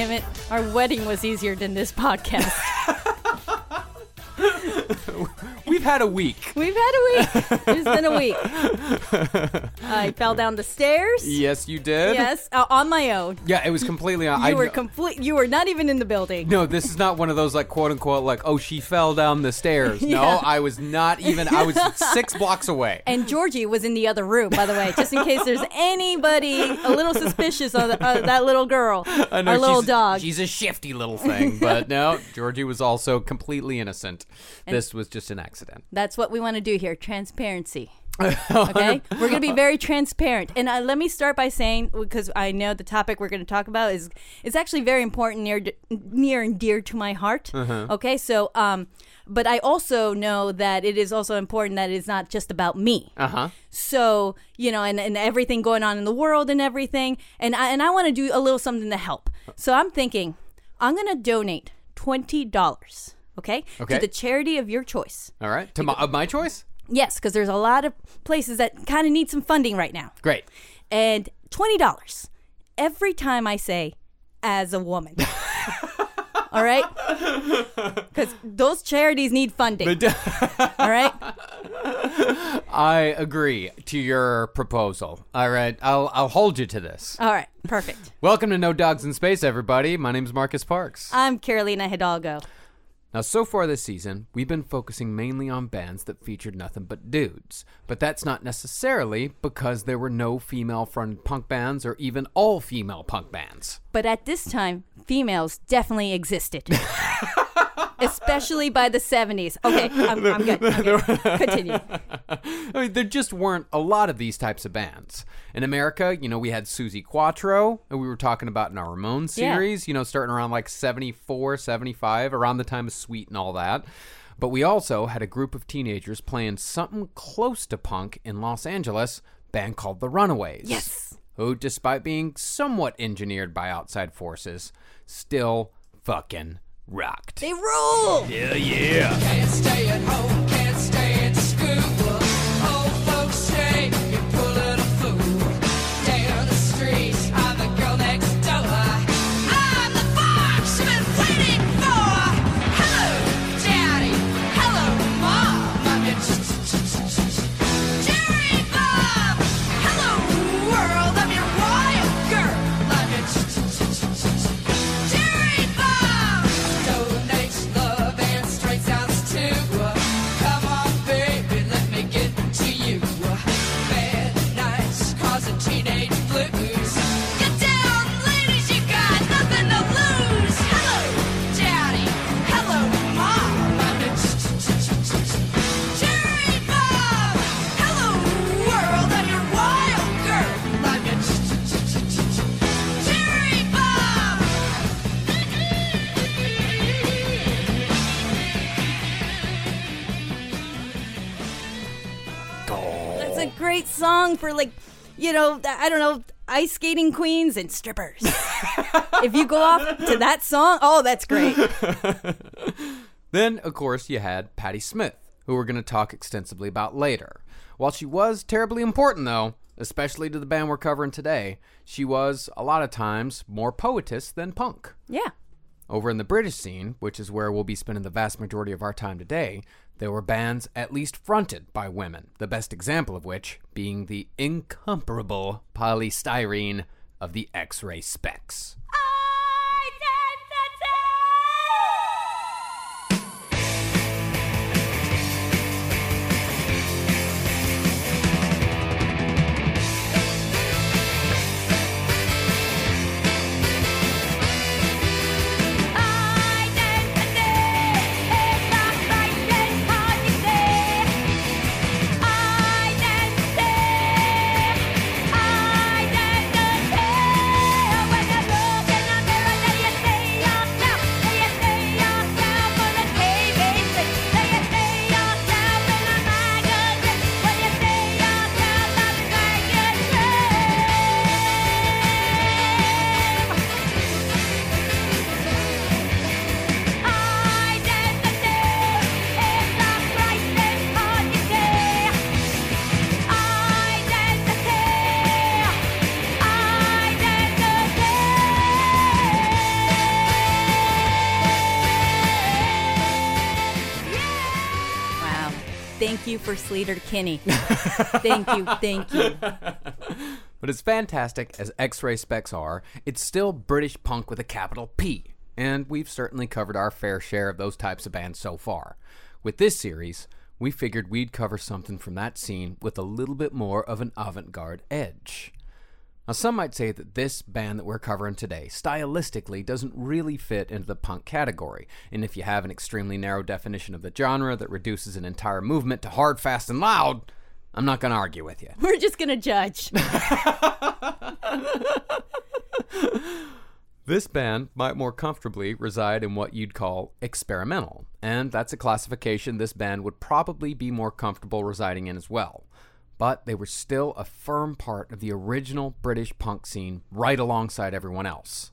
Damn it. Our wedding was easier than this podcast. We've had a week. We've had a week. It's been a week. I fell down the stairs. Yes, you did. Yes, uh, on my own. Yeah, it was completely on. You I were complete. You were not even in the building. No, this is not one of those like quote unquote like oh she fell down the stairs. No, Yeah. I was not even. I was six blocks away. And Georgie was in the other room, by the way, just in case there's anybody a little suspicious of the, uh, that little girl, I know our little dog. She's a shifty little thing, but no, Georgie was also completely innocent. this was just an accident. That's what we want to do here transparency. Okay? we're going to be very transparent. And uh, let me start by saying, because I know the topic we're going to talk about is is actually very important, near, near and dear to my heart. Okay? So, um, but I also know that it is also important that it's not just about me. Uh huh. So, you know, and, and everything going on in the world and everything. And I, and I want to do a little something to help. So I'm thinking, I'm going to donate $20, okay, Okay. to the charity of your choice. All right. To my, of my choice. Yes, because there's a lot of places that kind of need some funding right now. Great. And $20 every time I say, as a woman. All right? Because those charities need funding. All right? I agree to your proposal. All right. I'll I'll hold you to this. All right. Perfect. Welcome to No Dogs in Space, everybody. My name's Marcus Parks. I'm Carolina Hidalgo. Now, so far this season, we've been focusing mainly on bands that featured nothing but dudes. But that's not necessarily because there were no female fronted punk bands or even all female punk bands. But at this time, females definitely existed. Especially by the 70s. Okay, I'm, I'm good. I'm good. Continue. I mean, there just weren't a lot of these types of bands. In America, you know, we had Suzi Quatro, and we were talking about in our Yeah. series, you know, starting around like 74, 75, around the time of Sweet and all that. But we also had a group of teenagers playing something close to punk in Los Angeles, band called The Runaways. Yes. Who, despite being somewhat engineered by outside forces, still fucking rocked. They rule! Yeah, yeah. Great song for, like, you know, I don't know, ice skating queens and strippers. if you go off to that song, oh, that's great. Then, of course, you had Patti Smith, who we're going to talk extensively about later. While she was terribly important, though, especially to the band we're covering today, she was, a lot of times, more poetess than punk. Yeah. Over in the British scene, which is where we'll be spending the vast majority of our time today, there were bands at least fronted by women, the best example of which being the incomparable Poly Styrene of the X-Ray Spex. Sleater Kinney. thank you. Thank you. But as fantastic as X-Ray Spex are, it's still British punk with a capital P, and we've certainly covered our fair share of those types of bands so far. With this series, we figured we'd cover something from that scene with a little bit more of an avant garde edge. Now, some might say that this band that we're covering today stylistically doesn't really fit into the punk category, and if you have an extremely narrow definition of the genre that reduces an entire movement to hard, fast, and loud, I'm not going to argue with you. We're just going to judge. This band might more comfortably reside in what you'd call experimental, and that's a classification this band would probably be more comfortable residing in as well. But they were still a firm part of the original British punk scene right alongside everyone else.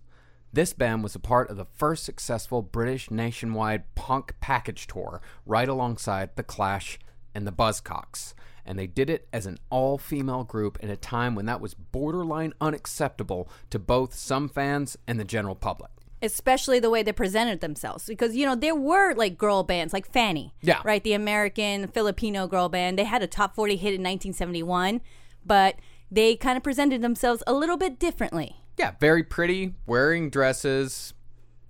This band was a part of the first successful British nationwide punk package tour right alongside The Clash and the Buzzcocks, and they did it as an all female group in a time when that was borderline unacceptable to both some fans and the general public. Especially the way they presented themselves because you know there were like girl bands like Fanny Yeah. right the American Filipino girl band they had a top 40 hit in 1971 but they kind of presented themselves a little bit differently Yeah, very pretty, wearing dresses,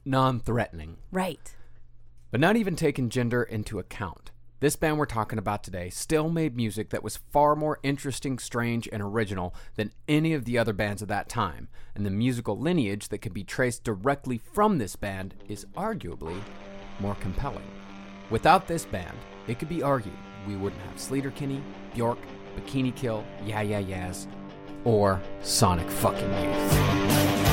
non threatening. right But not even taking gender into account. This band we're talking about today still made music that was far more interesting, strange, and original than any of the other bands of that time, and the musical lineage that can be traced directly from this band is arguably more compelling. Without this band, it could be argued we wouldn't have Sleater Kinney, Bjork, Bikini Kill, Yeah Yeah Yeahs, or Sonic fucking Youth.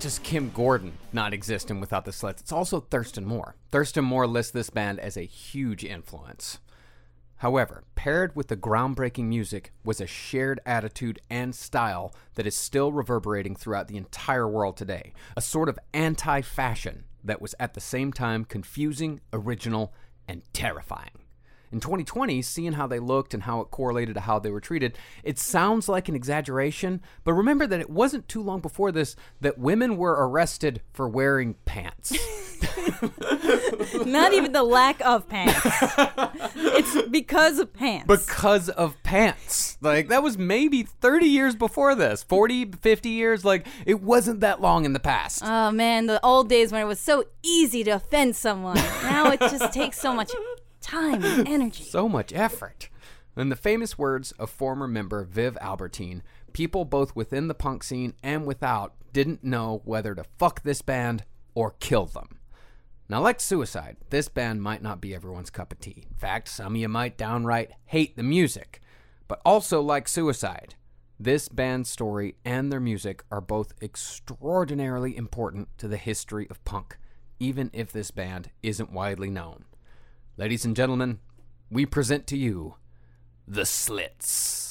Just Kim Gordon not existing without the Slits, it's also Thurston Moore. Thurston Moore lists this band as a huge influence. However, paired with the groundbreaking music was a shared attitude and style that is still reverberating throughout the entire world today. A sort of anti fashion that was at the same time confusing, original, and terrifying. In 2020, seeing how they looked and how it correlated to how they were treated, it sounds like an exaggeration, but remember that it wasn't too long before this that women were arrested for wearing pants. Not even the lack of pants. it's because of pants. because of pants. Like that was maybe 30 years before this, 40, 50 years. Like it wasn't that long in the past. Oh man, the old days when it was so easy to offend someone. Now it just takes so much time and energy. so much effort. In the famous words of former member Viv Albertine, people both within the punk scene and without didn't know whether to fuck this band or kill them. Now, like Suicide, this band might not be everyone's cup of tea. In fact, some of you might downright hate the music. But also, like Suicide, this band's story and their music are both extraordinarily important to the history of punk, even if this band isn't widely known. Ladies and gentlemen, we present to you The Slits.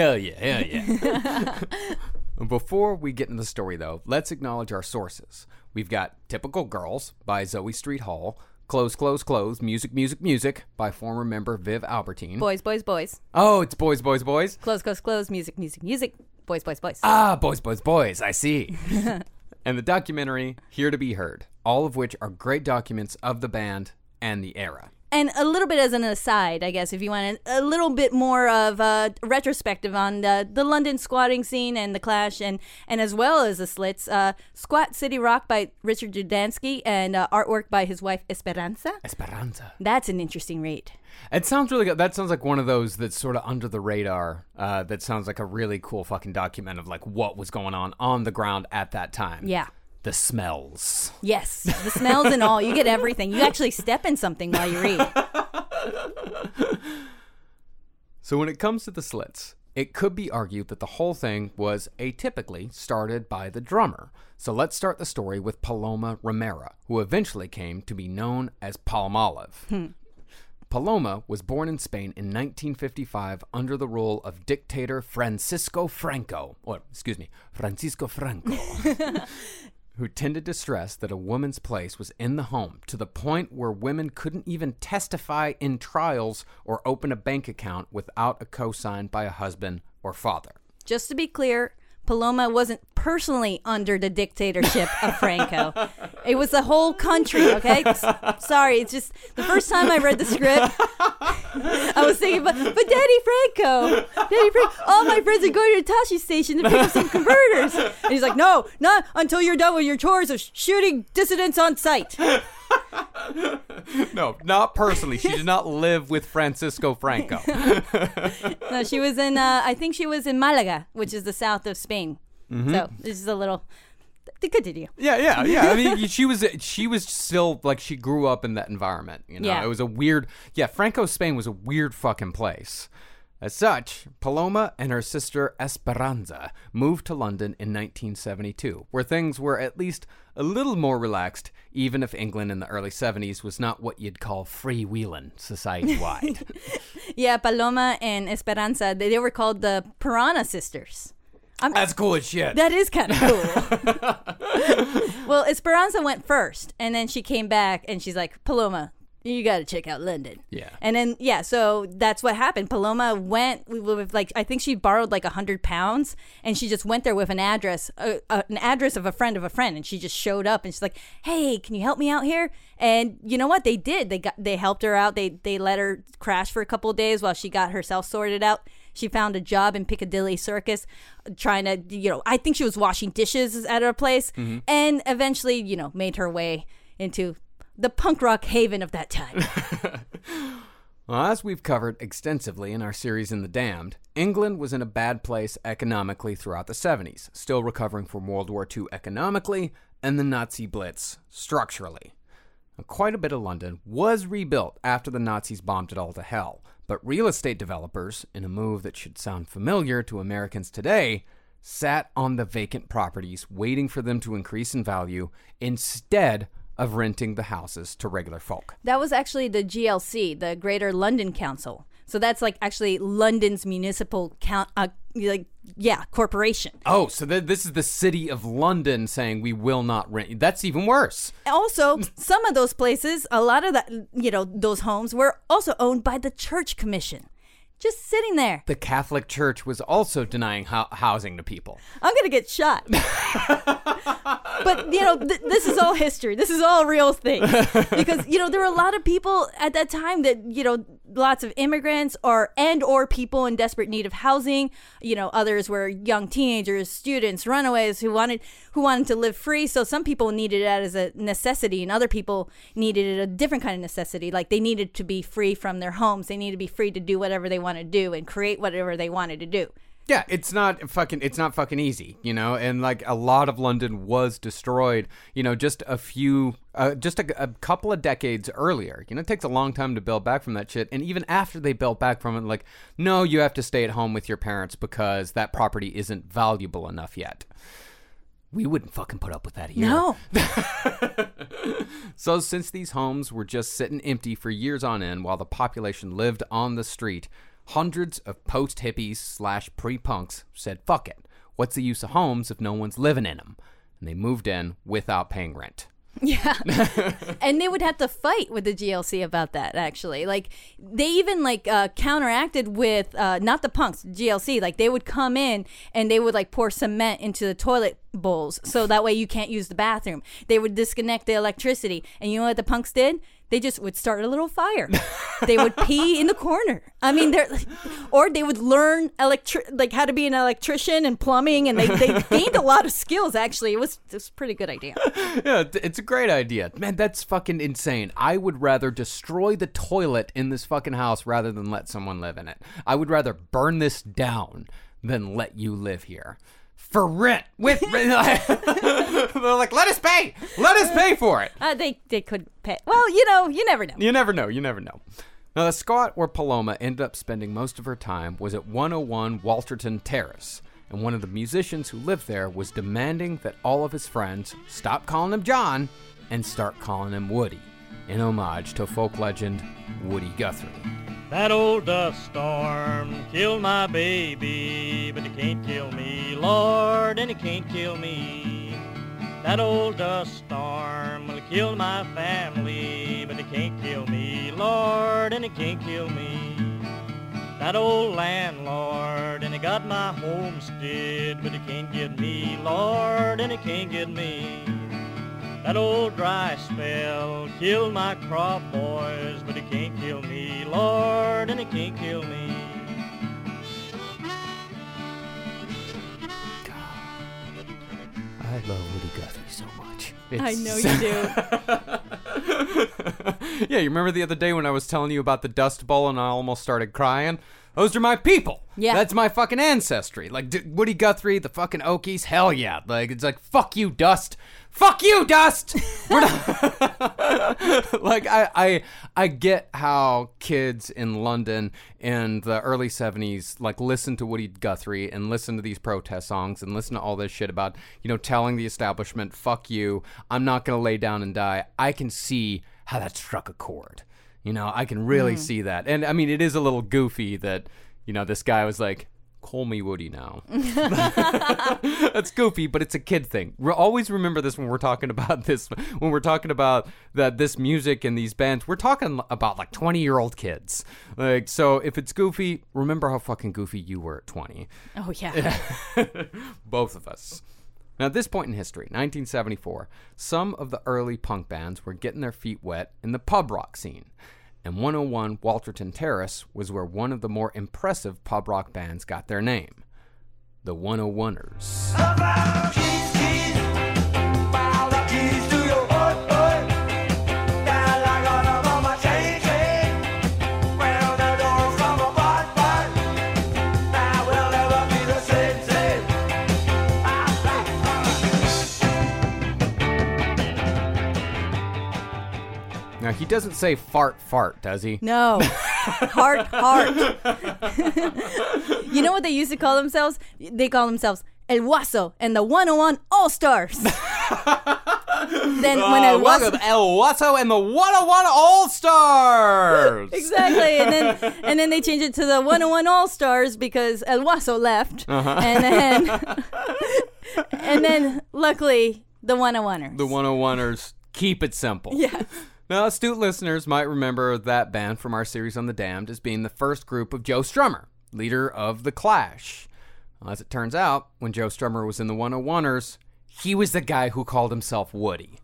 Hell yeah, hell yeah. Before we get into the story, though, let's acknowledge our sources. We've got Typical Girls by Zoe Street Howe, Clothes, Clothes, Clothes, Music, Music, Music by former member Viv Albertine. Boys, boys, boys. Oh, it's Boys, Boys, Boys. Close, close, close. Music, music, music. Boys, boys, boys. Ah, Boys, Boys, Boys, I see. and the documentary, Here to Be Heard, all of which are great documents of the band and the era. And a little bit as an aside, I guess, if you want a, a little bit more of a retrospective on the, the London squatting scene and the Clash, and, and as well as the Slits, uh, Squat City Rock by Richard Judansky and uh, artwork by his wife Esperanza. Esperanza. That's an interesting read. It sounds really good. That sounds like one of those that's sort of under the radar. Uh, that sounds like a really cool fucking document of like what was going on on the ground at that time. Yeah. The smells. Yes, the smells and all. You get everything. You actually step in something while you read. So when it comes to the slits, it could be argued that the whole thing was atypically started by the drummer. So let's start the story with Paloma Romero, who eventually came to be known as Palmolive. Hmm. Paloma was born in Spain in 1955 under the rule of dictator Francisco Franco, or excuse me, Francisco Franco, who tended to stress that a woman's place was in the home to the point where women couldn't even testify in trials or open a bank account without a cosign by a husband or father. Just to be clear, Paloma wasn't personally under the dictatorship of Franco. It was the whole country, okay? Sorry, it's just the first time I read the script, I was thinking, but, but Daddy Franco, Daddy Franco, all my friends are going to Tosche station to pick up some converters. And he's like, no, not until you're done with your chores of shooting dissidents on sight. No, not personally. She did not live with Francisco Franco. No, she was in, uh, I think she was in Malaga, which is the south of Spain. So this is a little, to continue. Yeah, yeah, yeah. I mean, she was she was still like she grew up in that environment. You know, Yeah. it was a weird. Yeah, Franco Spain was a weird fucking place. As such, Paloma and her sister Esperanza moved to London in 1972, where things were at least a little more relaxed, even if England in the early 70s was not what you'd call freewheeling society wide. Yeah, Paloma and Esperanza, they, they were called the Piranha Sisters. I'm, That's cool as shit. that is kind of cool. well, Esperanza went first, and then she came back and she's like, Paloma, you got to check out London. Yeah. And then, yeah, so that's what happened. Paloma went with, like, I think she borrowed like a hundred pounds and she just went there with an address, uh, uh, an address of a friend of a friend. And she just showed up and she's like, hey, can you help me out here? And you know what? They did. They got, they helped her out. They, they let her crash for a couple of days while she got herself sorted out. She found a job in Piccadilly Circus, trying to, you know, I think she was washing dishes at her place, and eventually, you know, made her way into the punk rock haven of that time. Well, as we've covered extensively in our series In the Damned, England was in a bad place economically throughout the 70s, still recovering from World War II economically and the Nazi Blitz structurally. Quite a bit of London was rebuilt after the Nazis bombed it all to hell, but real estate developers, in a move that should sound familiar to Americans today, sat on the vacant properties waiting for them to increase in value instead of renting the houses to regular folk. That was actually the GLC, the Greater London Council. So that's like actually London's municipal count, uh, like yeah, corporation. Oh, so th- this is the city of London saying we will not rent. That's even worse. Also, some of those places, a lot of that, you know, those homes were also owned by the church commission, just sitting there. The Catholic Church was also denying ho- housing to people. I'm gonna get shot. but you know, th- this is all history. This is all real thing because you know there were a lot of people at that time that you know lots of immigrants or and or people in desperate need of housing. You know, others were young teenagers, students, runaways who wanted who wanted to live free. So some people needed that as a necessity, and other people needed it a different kind of necessity. Like they needed to be free from their homes. They needed to be free to do whatever they want to do and create whatever they wanted to do. Yeah, it's not fucking it's not fucking easy, you know, and like a lot of London was destroyed, you know, just a few uh, just a, a couple of decades earlier. You know, it takes a long time to build back from that shit, and even after they built back from it like, no, you have to stay at home with your parents because that property isn't valuable enough yet. We wouldn't fucking put up with that here. No. So, since these homes were just sitting empty for years on end while the population lived on the street, hundreds of post hippies slash pre punks said, fuck it. What's the use of homes if no one's living in them? And they moved in without paying rent. Yeah. and they would have to fight with the GLC about that actually. Like they even like uh, counteracted with uh, not the punks, GLC. Like they would come in and they would like pour cement into the toilet bowls so that way you can't use the bathroom. They would disconnect the electricity. And you know what the punks did? They just would start a little fire. they would pee in the corner. I mean, they're or they would learn electric like how to be an electrician and plumbing, and they, they gained a lot of skills. Actually, it was it was a pretty good idea. Yeah, it's a great idea. Man, that's fucking insane. I would rather destroy the toilet in this fucking house rather than let someone live in it. I would rather burn this down than let you live here. For rent. With rent. They're like, let us pay. Let us pay for it. Uh, they they could pay. Well, you know, you never know. You never know. You never know. Now, the Scott where Paloma ended up spending most of her time was at 101 Walterton Terrace, and one of the musicians who lived there was demanding that all of his friends stop calling him John and start calling him Woody, in homage to folk legend Woody Guthrie. That old dust storm killed my baby, but it can't kill me, Lord, and it can't kill me. That old dust storm will kill my family, but it can't kill me, Lord, and it can't kill me. That old landlord, and it got my homestead, but it can't get me, Lord, and it can't get me. That old dry spell killed my crop, boys, but it can't kill me, Lord, and it can't kill me. I love Woody Guthrie so much. I know you do. yeah, you remember the other day when I was telling you about the Dust Bowl and I almost started crying? Those are my people. Yeah. That's my fucking ancestry. Like D- Woody Guthrie, the fucking Okies. Hell yeah. Like it's like fuck you, Dust. Fuck you, Dust. Like I, I, I get how kids in London in the early '70s like listen to Woody Guthrie and listen to these protest songs and listen to all this shit about you know telling the establishment, "Fuck you, I'm not gonna lay down and die." I can see how that struck a chord. You know, I can really mm. see that. And I mean, it is a little goofy that, you know, this guy was like, call me Woody now. That's goofy, but it's a kid thing. Re- always remember this when we're talking about this, when we're talking about that this music and these bands, we're talking about like 20 year old kids. Like, so if it's goofy, remember how fucking goofy you were at 20. Oh yeah. Both of us. Now, at this point in history, 1974, some of the early punk bands were getting their feet wet in the pub rock scene. And 101 Walterton Terrace was where one of the more impressive pub rock bands got their name the 101ers. He doesn't say fart, fart, does he? No. heart, heart. you know what they used to call themselves? They call themselves El Huaso and the 101 All Stars. then when Uh, El welcome, El Huaso and the 101 All Stars! Exactly, and then and then they changed it to the 101 All Stars because El Huaso left, Uh-huh. and then and then luckily the 101ers. The 101ers keep it simple. Yes. Now, astute listeners might remember that band from our series on The Damned as being the first group of Joe Strummer, leader of The Clash. Well, as it turns out, when Joe Strummer was in the 101ers, he was the guy who called himself Woody.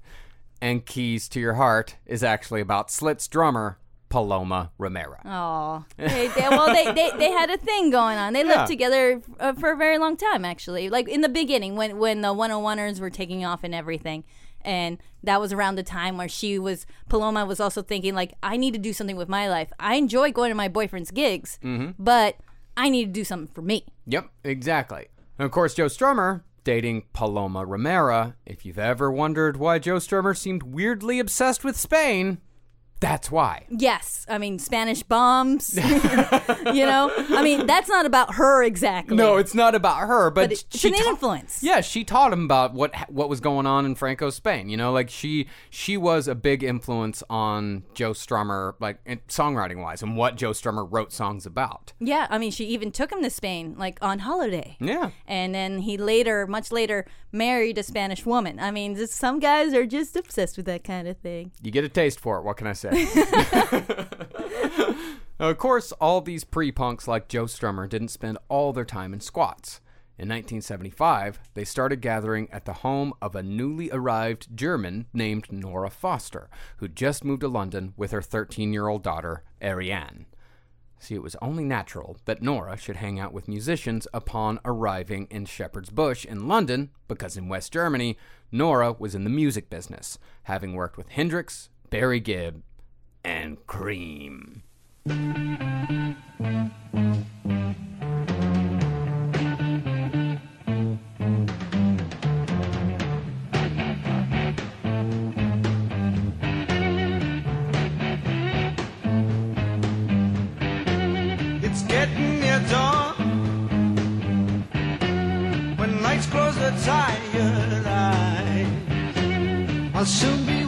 And Keys to Your Heart is actually about Slit's drummer, Paloma Romero. Oh, they, they, well, they, they they had a thing going on. They lived together uh, for a very long time, actually. Like in the beginning, when when the 101ers were taking off and everything, and that was around the time where she was Paloma was also thinking like, I need to do something with my life. I enjoy going to my boyfriend's gigs, mm-hmm. but I need to do something for me. Yep, exactly. And of course, Joe Strummer dating Paloma Romero. If you've ever wondered why Joe Strummer seemed weirdly obsessed with Spain, that's why. Yes, I mean Spanish bombs. you know, I mean that's not about her exactly. No, it's not about her, but, But it- it's she an ta- influence. Yeah, she taught him about what what was going on in Franco's Spain. You know, like she she was a big influence on Joe Strummer, like songwriting wise, and what Joe Strummer wrote songs about. Yeah, I mean she even took him to Spain like on holiday. Yeah. And then he later, much later, married a Spanish woman. I mean, just, some guys are just obsessed with that kind of thing. You get a taste for it. What can I say? Now, of course, all these pre punks like Joe Strummer didn't spend all their time in squats. In 1975, they started gathering at the home of a newly arrived German named Nora Forster, who just moved to London with her 13 year old daughter, Ariane. See, it was only natural that Nora should hang out with musicians upon arriving in Shepherd's Bush in London, because in West Germany, Nora was in the music business, having worked with Hendrix, Barry Gibb, and Cream. It's getting near dawn. When nights close the tired eyes, I'll soon be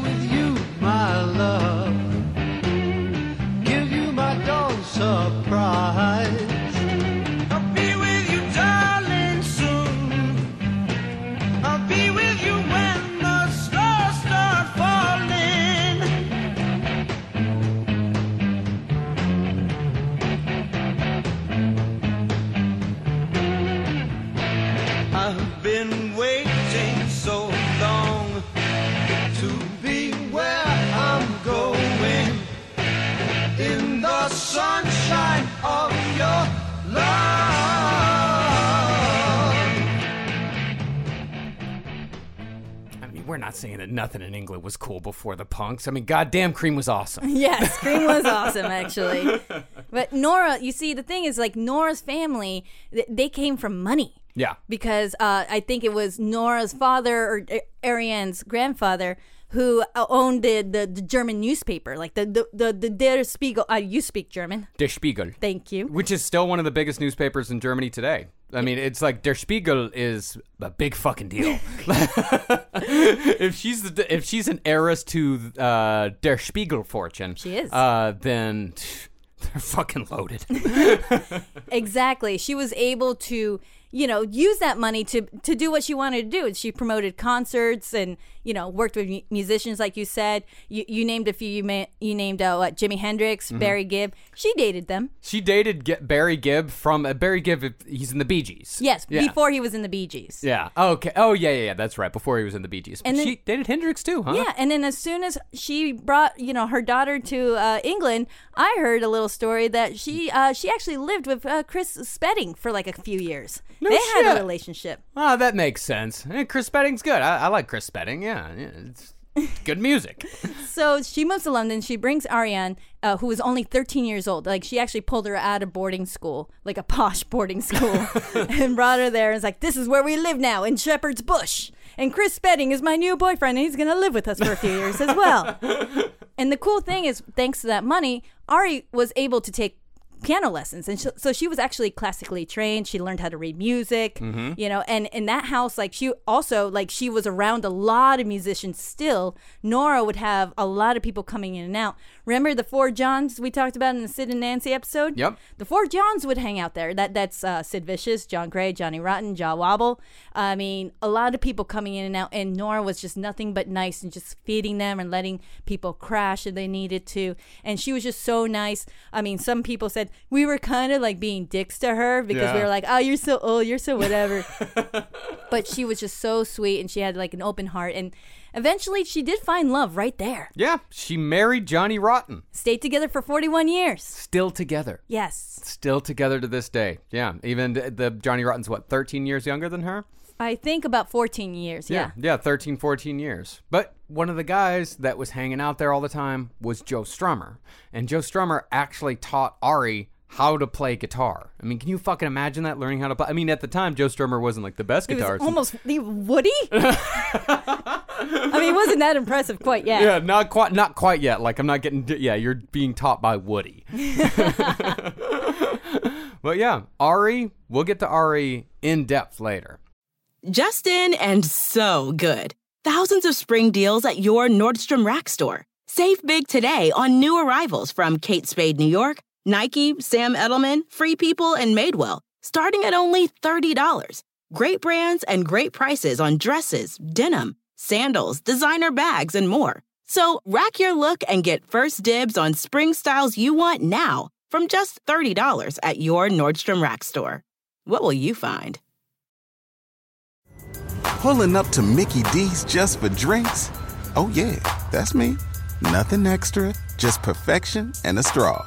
not saying that nothing in England was cool before the punks. I mean, goddamn, Cream was awesome. Yes, Cream was awesome, actually. But Nora, you see, the thing is, like Nora's family, th- they came from money. Yeah. because uh, I think it was Nora's father or uh, Ariane's grandfather who uh, owned the, the, the German newspaper, like the the the, the Der Spiegel. Uh, you speak German, Der Spiegel. thank you. Which is still one of the biggest newspapers in Germany today. I mean, it's like Der Spiegel is a big fucking deal. if she's the, if she's an heiress to uh, Der Spiegel fortune, She is. Uh, then they're fucking loaded. Exactly. She was able to, you know, use that money to to do what she wanted to do. She promoted concerts and you know worked with mu- musicians, like you said. You, you named a few. You ma- you named uh, what Jimi Hendrix, Mm-hmm. Barry Gibb. She dated them. she dated Ge- Barry Gibb from uh, Barry Gibb. He's in the Bee Gees. Yes, Yeah. before he was in the Bee Gees. Yeah. Okay. Oh yeah, yeah, yeah. That's right. Before he was in the Bee Gees. And then- she dated Hendrix too, huh? Yeah, and then as soon as she brought, you know, her daughter to uh, England, I heard a little story that she uh, she actually lived with uh, Chris Spedding for like a few years. No they had a relationship. Oh, that makes sense. Eh, Chris Spedding's good. I, I like Chris Spedding. Yeah, yeah it's good music. So she moves to London. She brings Ariane, uh, who was only 13 years old. Like she actually pulled her out of boarding school, like a posh boarding school, and brought her there. And was like, "This is where we live now in Shepherd's Bush." And Chris Spedding is my new boyfriend, and he's gonna live with us for a few years as well. And the cool thing is, thanks to that money, Ari was able to take piano lessons. And sh- so she was actually classically trained. She learned how to read music mm-hmm. you know and in that house like she also like she was around a lot of musicians still. Nora would have a lot of people coming in and out remember the four johns we talked about in the sid and nancy episode? Yep. the four johns would hang out there. That that's uh, sid vicious John Grey johnny rotten Jah Wobble. I mean a lot of people coming in and out and nora was just nothing but nice and just feeding them and letting people crash if they needed to. And she was just so nice. I mean some people said we were kind of like being dicks to her because we were like oh you're so old you're so whatever. But she was just so sweet and she had like an open heart. And eventually she did find love right there Yeah, she married Johnny Rotten. stayed together for 41 years Still together. yes Still together to this day. Yeah, even the, the Johnny Rotten's what, 13 years younger than her? i think about 14 years yeah, Yeah, 13, 14 years. But one of the guys that was hanging out there all the time was Joe Strummer. And Joe Strummer actually taught Ari how to play guitar. I mean, can you fucking imagine that learning how to play? I mean, at the time, Joe Strummer wasn't like the best It was guitarist. almost the Woody. I mean, it wasn't that impressive quite yet. Yeah, not quite, not quite yet. Like I'm not getting. Yeah, you're being taught by Woody. but yeah, Ari. We'll get to Ari in depth later. Justin and so good. Thousands of spring deals at your Nordstrom Rack store. Save big today on new arrivals from Kate Spade New York, Nike, Sam Edelman, Free People, and Madewell, starting at only $30. Great brands and great prices on dresses, denim, sandals, designer bags, and more. So rack your look and get first dibs on spring styles you want now from just $30 at your Nordstrom Rack store. What will you find? Pulling up to Mickey D's just for drinks? Oh, yeah, that's me. Nothing extra, just perfection and a straw.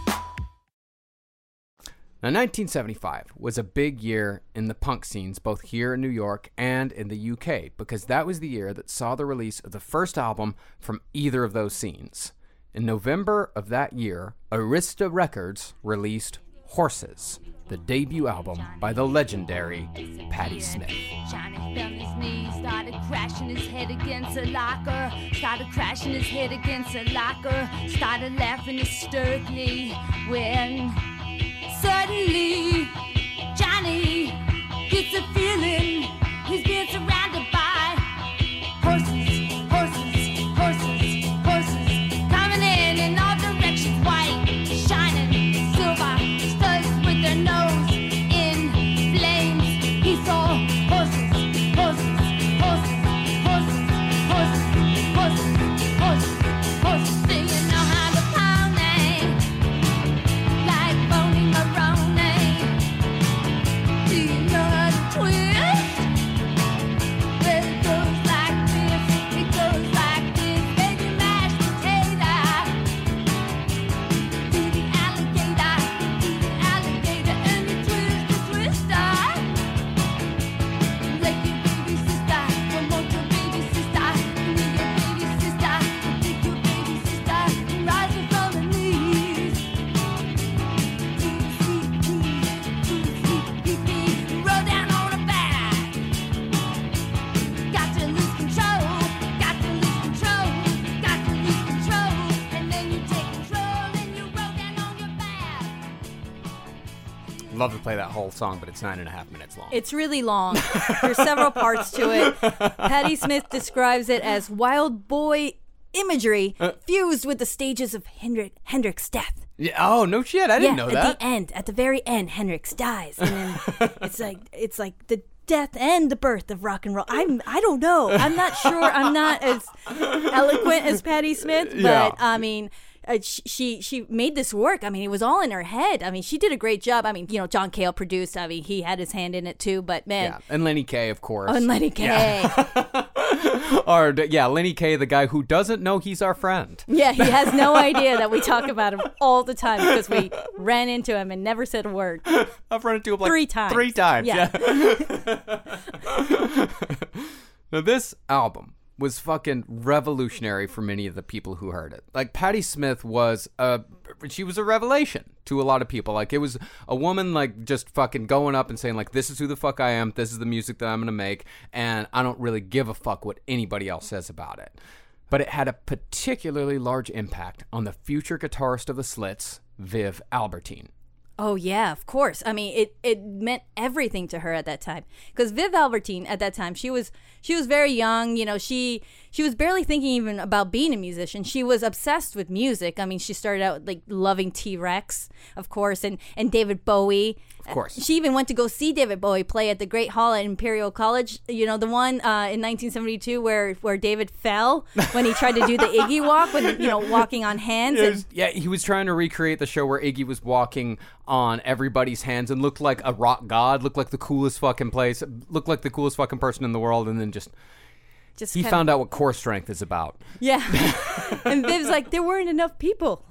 Now, 1975 was a big year in the punk scenes, both here in New York and in the UK, because that was the year that saw the release of the first album from either of those scenes. In November of that year, Arista Records released Horses, the debut album by the legendary Patti Smith. Johnny fell his knees, started crashing his head against a locker. Started crashing his head against a locker. Started laughing hysterically when suddenly Johnny gets a feeling Love to play that whole song, but it's nine and a half minutes long. It's really long. There's several parts to it. Patti Smith describes it as wild boy imagery Uh. fused with the stages of Hendrik, Hendrik's death. yeah, oh no shit! I didn't yeah, know that. at the end, at the very end, Hendrix dies, and then it's like it's like the death and the birth of rock and roll. I'm I don't know. I'm not sure. I'm not as eloquent as Patti Smith, but Yeah. I mean. Uh, sh- she she made this work. I mean, it was all in her head. I mean, she did a great job. I mean, you know, John Cale produced. I mean, he had his hand in it too. But man, yeah, and Lenny Kaye, of course. oh, and Lenny Kaye, or yeah, Lenny Kaye, the guy who doesn't know he's our friend. yeah, he has no idea that we talk about him all the time because we ran into him and never said a word. I've run into him like Three times. Three times. Yeah. Yeah. now this album was fucking revolutionary for many of the people who heard it. Like Patti Smith was a she was a revelation to a lot of people. Like it was a woman like just fucking going up and saying like this is who the fuck I am. This is the music that I'm going to make and I don't really give a fuck what anybody else says about it. But it had a particularly large impact on the future guitarist of the Slits, Viv Albertine. Oh yeah, of course. I mean, it it meant everything to her at that time because Viv Albertine at that time she was she was very young. You know, she she was barely thinking even about being a musician. She was obsessed with music. I mean, she started out like loving T Rex, of course, and and David Bowie. Of course. She even went to go see David Bowie play at the Great Hall at Imperial College. You know, the one uh, in 1972 where where David fell when he tried to do the Iggy walk, when you know walking on hands. Was- yeah, he was trying to recreate the show where Iggy was walking on everybody's hands and looked like a rock god, looked like the coolest fucking place, looked like the coolest fucking person in the world, and then just just he found out what core strength is about. Yeah. and Viv's like, there weren't enough people.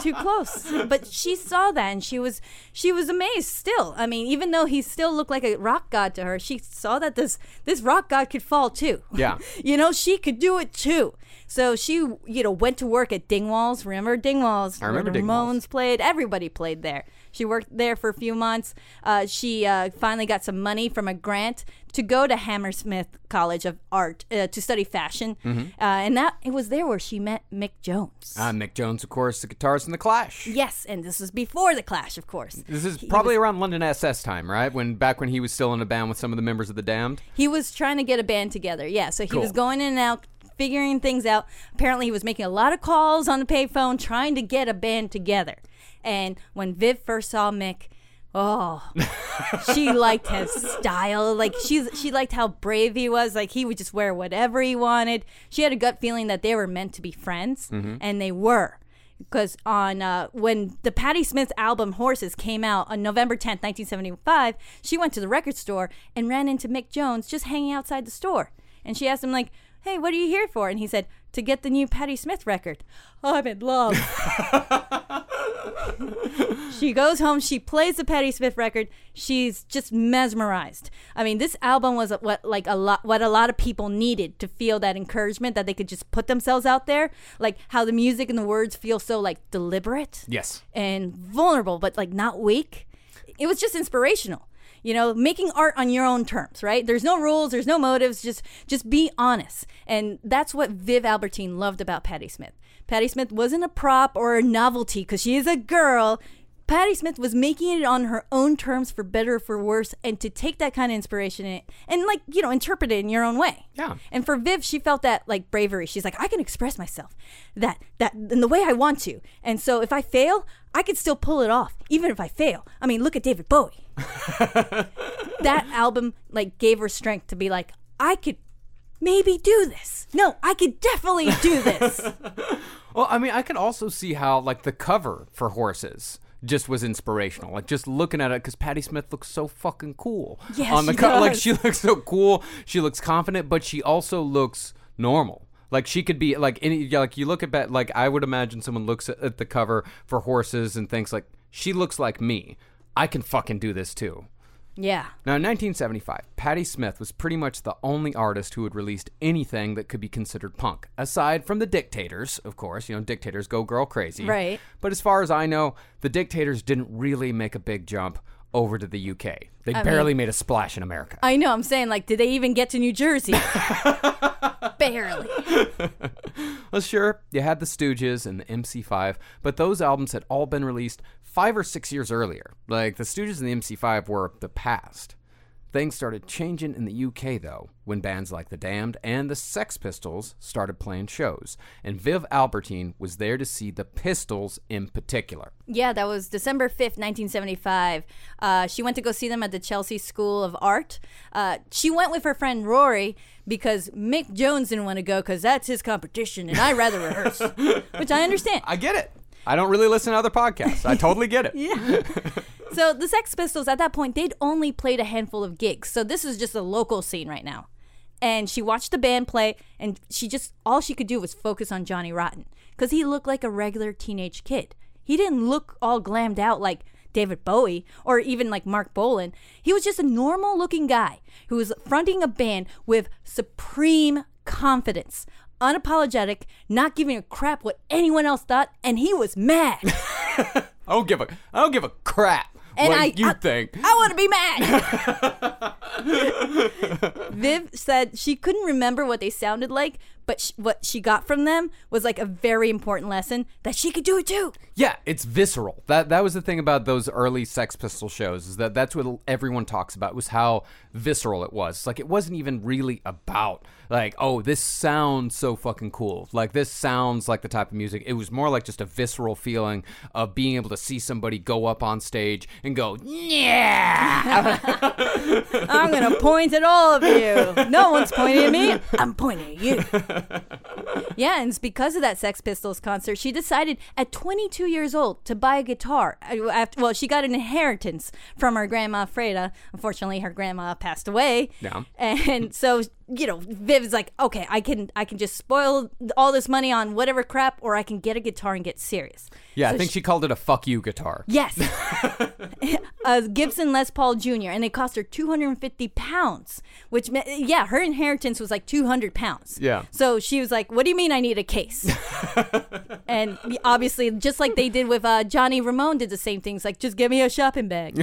Too close. But she saw that and she was she was amazed still. I mean, even though he still looked like a rock god to her, she saw that this this rock god could fall too. Yeah. you know, she could do it too. So she, you know, went to work at Dingwalls. Remember Dingwalls? I remember the Dingwalls. Ramones played. Everybody played there. She worked there for a few months. Uh, she uh, finally got some money from a grant to go to Hammersmith College of Art uh, to study fashion, Mm-hmm. uh, and that it was there where she met Mick Jones. Uh, Mick Jones, of course, the guitarist in the Clash. yes, and this was before the Clash, of course. This is He probably was- around London SS time, right? When back when he was still in a band with some of the members of the Damned. He was trying to get a band together. Yeah, so he was going in and out, figuring things out. Apparently, he was making a lot of calls on the payphone, trying to get a band together. And when Viv first saw Mick, oh, she liked his style. Like she's she liked how brave he was. Like he would just wear whatever he wanted. She had a gut feeling that they were meant to be friends, and they were. Because on uh, when the Patti Smith album Horses came out on November 10th, 1975, she went to the record store and ran into Mick Jones just hanging outside the store. And she asked him like, "Hey, what are you here for?" And he said, "To get the new Patti Smith record." Oh, I'm in love. she goes home, she plays the Patti Smith record. She's just mesmerized. I mean, this album was what like a lot what a lot of people needed to feel that encouragement that they could just put themselves out there, like how the music and the words feel so like deliberate Yes. and vulnerable, but like not weak. It was just inspirational. You know, making art on your own terms, right? There's no rules, there's no motives, just just be honest. And that's what Viv Albertine loved about Patti Smith. Patti Smith wasn't a prop or a novelty because she is a girl. Patti Smith was making it on her own terms for better or for worse, and to take that kind of inspiration in, it, and like you know interpret it in your own way. Yeah. And for Viv, she felt that like bravery. She's like, I can express myself that that in the way I want to. And so if I fail, I can still pull it off, even if I fail. I mean, look at David Bowie. that album like gave her strength to be like, I could maybe do this. No, I could definitely do this. Well, I mean, I could also see how like the cover for Horses just was inspirational. Like just looking at it because Patti Smith looks so fucking cool Yeah, on the she cover. Like she looks so cool. She looks confident, but she also looks normal. Like she could be like any like you look at that like I would imagine someone looks at, at the cover for Horses and thinks like she looks like me. I can fucking do this too. Yeah. Now, in 1975, Patti Smith was pretty much the only artist who had released anything that could be considered punk, aside from the Dictators, of course. You know, Dictators go girl crazy. Right. But as far as I know, the Dictators didn't really make a big jump over to the UK. They I barely mean- made a splash in America. I know. I'm saying like, did they even get to New Jersey? Barely. Well, sure, you had the Stooges and the MC5, but those albums had all been released five or six years earlier. Like the Stooges and the MC5 were the past. Things started changing in the UK though, when bands like The Damned and the Sex Pistols started playing shows, and Viv Albertine was there to see the Pistols in particular. Yeah, that was December 5th, 1975. Uh, she went to go see them at the Chelsea School of Art. Uh, she went with her friend Rory because Mick Jones didn't want to go because that's his competition and I'd rather rehearse, which I understand. I get it. I don't really listen to other podcasts. I totally get it. Yeah. so the Sex Pistols at that point they'd only played a handful of gigs. So this was just a local scene right now. And she watched the band play and she just all she could do was focus on Johnny Rotten cuz he looked like a regular teenage kid. He didn't look all glammed out like David Bowie or even like Marc Bolan. He was just a normal looking guy who was fronting a band with supreme confidence, unapologetic, not giving a crap what anyone else thought, and he was mad. I don't give a I don't give a crap And what I- you I- think. I want to be mad. Viv said she couldn't remember what they sounded like, but sh- what she got from them was like a very important lesson that she could do it too. Yeah, it's visceral. That that was the thing about those early Sex Pistol shows is that that's what everyone talks about was how visceral it was. Like it wasn't even really about like oh this sounds so fucking cool. Like this sounds like the type of music. It was more like just a visceral feeling of being able to see somebody go up on stage and go yeah. I'm gonna point at all of you. No one's pointing at me. I'm pointing at you. yeah, and it's because of that Sex Pistols concert, she decided at 22 years old to buy a guitar. Uh, After, well, she got an inheritance from her grandma Freda. Unfortunately, her grandma passed away. Yeah. And so, you know, Viv is like, okay, I can, I can just spoil all this money on whatever crap, or I can get a guitar and get serious. Yeah, So I think she called it a fuck you guitar. Yes. a Gibson Les Paul Jr. and it cost her 250 pounds, which meant, yeah, her inheritance was like 200 pounds. Yeah. So she was like, "What do you mean I need a case?" and obviously, just like they did with uh, Johnny Ramone, did the same things. Like, just give me a shopping bag.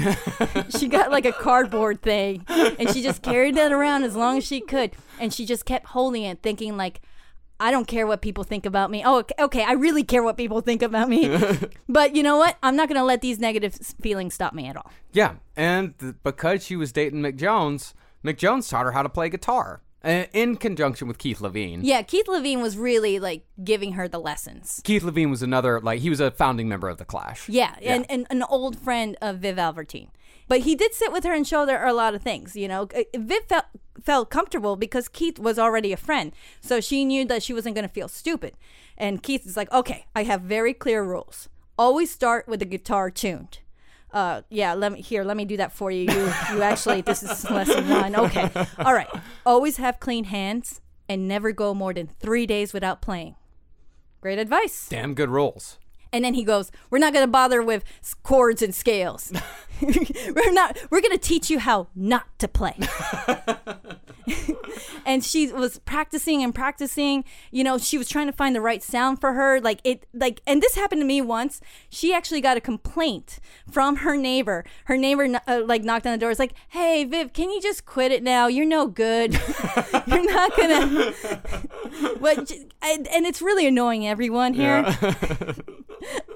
she got like a cardboard thing, and she just carried that around as long as she could, and she just kept holding it, thinking like. I don't care what people think about me. Oh, okay, I really care what people think about me. but you know what? I'm not going to let these negative feelings stop me at all. Yeah, and th- because she was dating Mick Jones, Mick Jones taught her how to play guitar uh, in conjunction with Keith Levene. Yeah, Keith Levene was really like giving her the lessons. Keith Levene was another like he was a founding member of the Clash. Yeah, And, and an old friend of Viv Albertine. But he did sit with her and show her a lot of things. You know, Uh, Viv felt felt comfortable because Keith was already a friend, so she knew that she wasn't going to feel stupid. And Keith is like, "Okay, I have very clear rules. Always start with the guitar tuned." Uh, yeah, let me here. Let me do that for you. You, you actually, this is lesson one. Okay, all right. Always have clean hands and never go more than three days without playing. Great advice. Damn good rules. And then he goes, "We're not going to bother with chords and scales. we're not. We're going to teach you how not to play." and she was practicing and practicing. You know, she was trying to find the right sound for her. Like it, like, and this happened to me once. She actually got a complaint from her neighbor. Her neighbor, uh, like, knocked on the door. It's like, "Hey, Viv, can you just quit it now? You're no good. You're not gonna." but and, and it's really annoying everyone here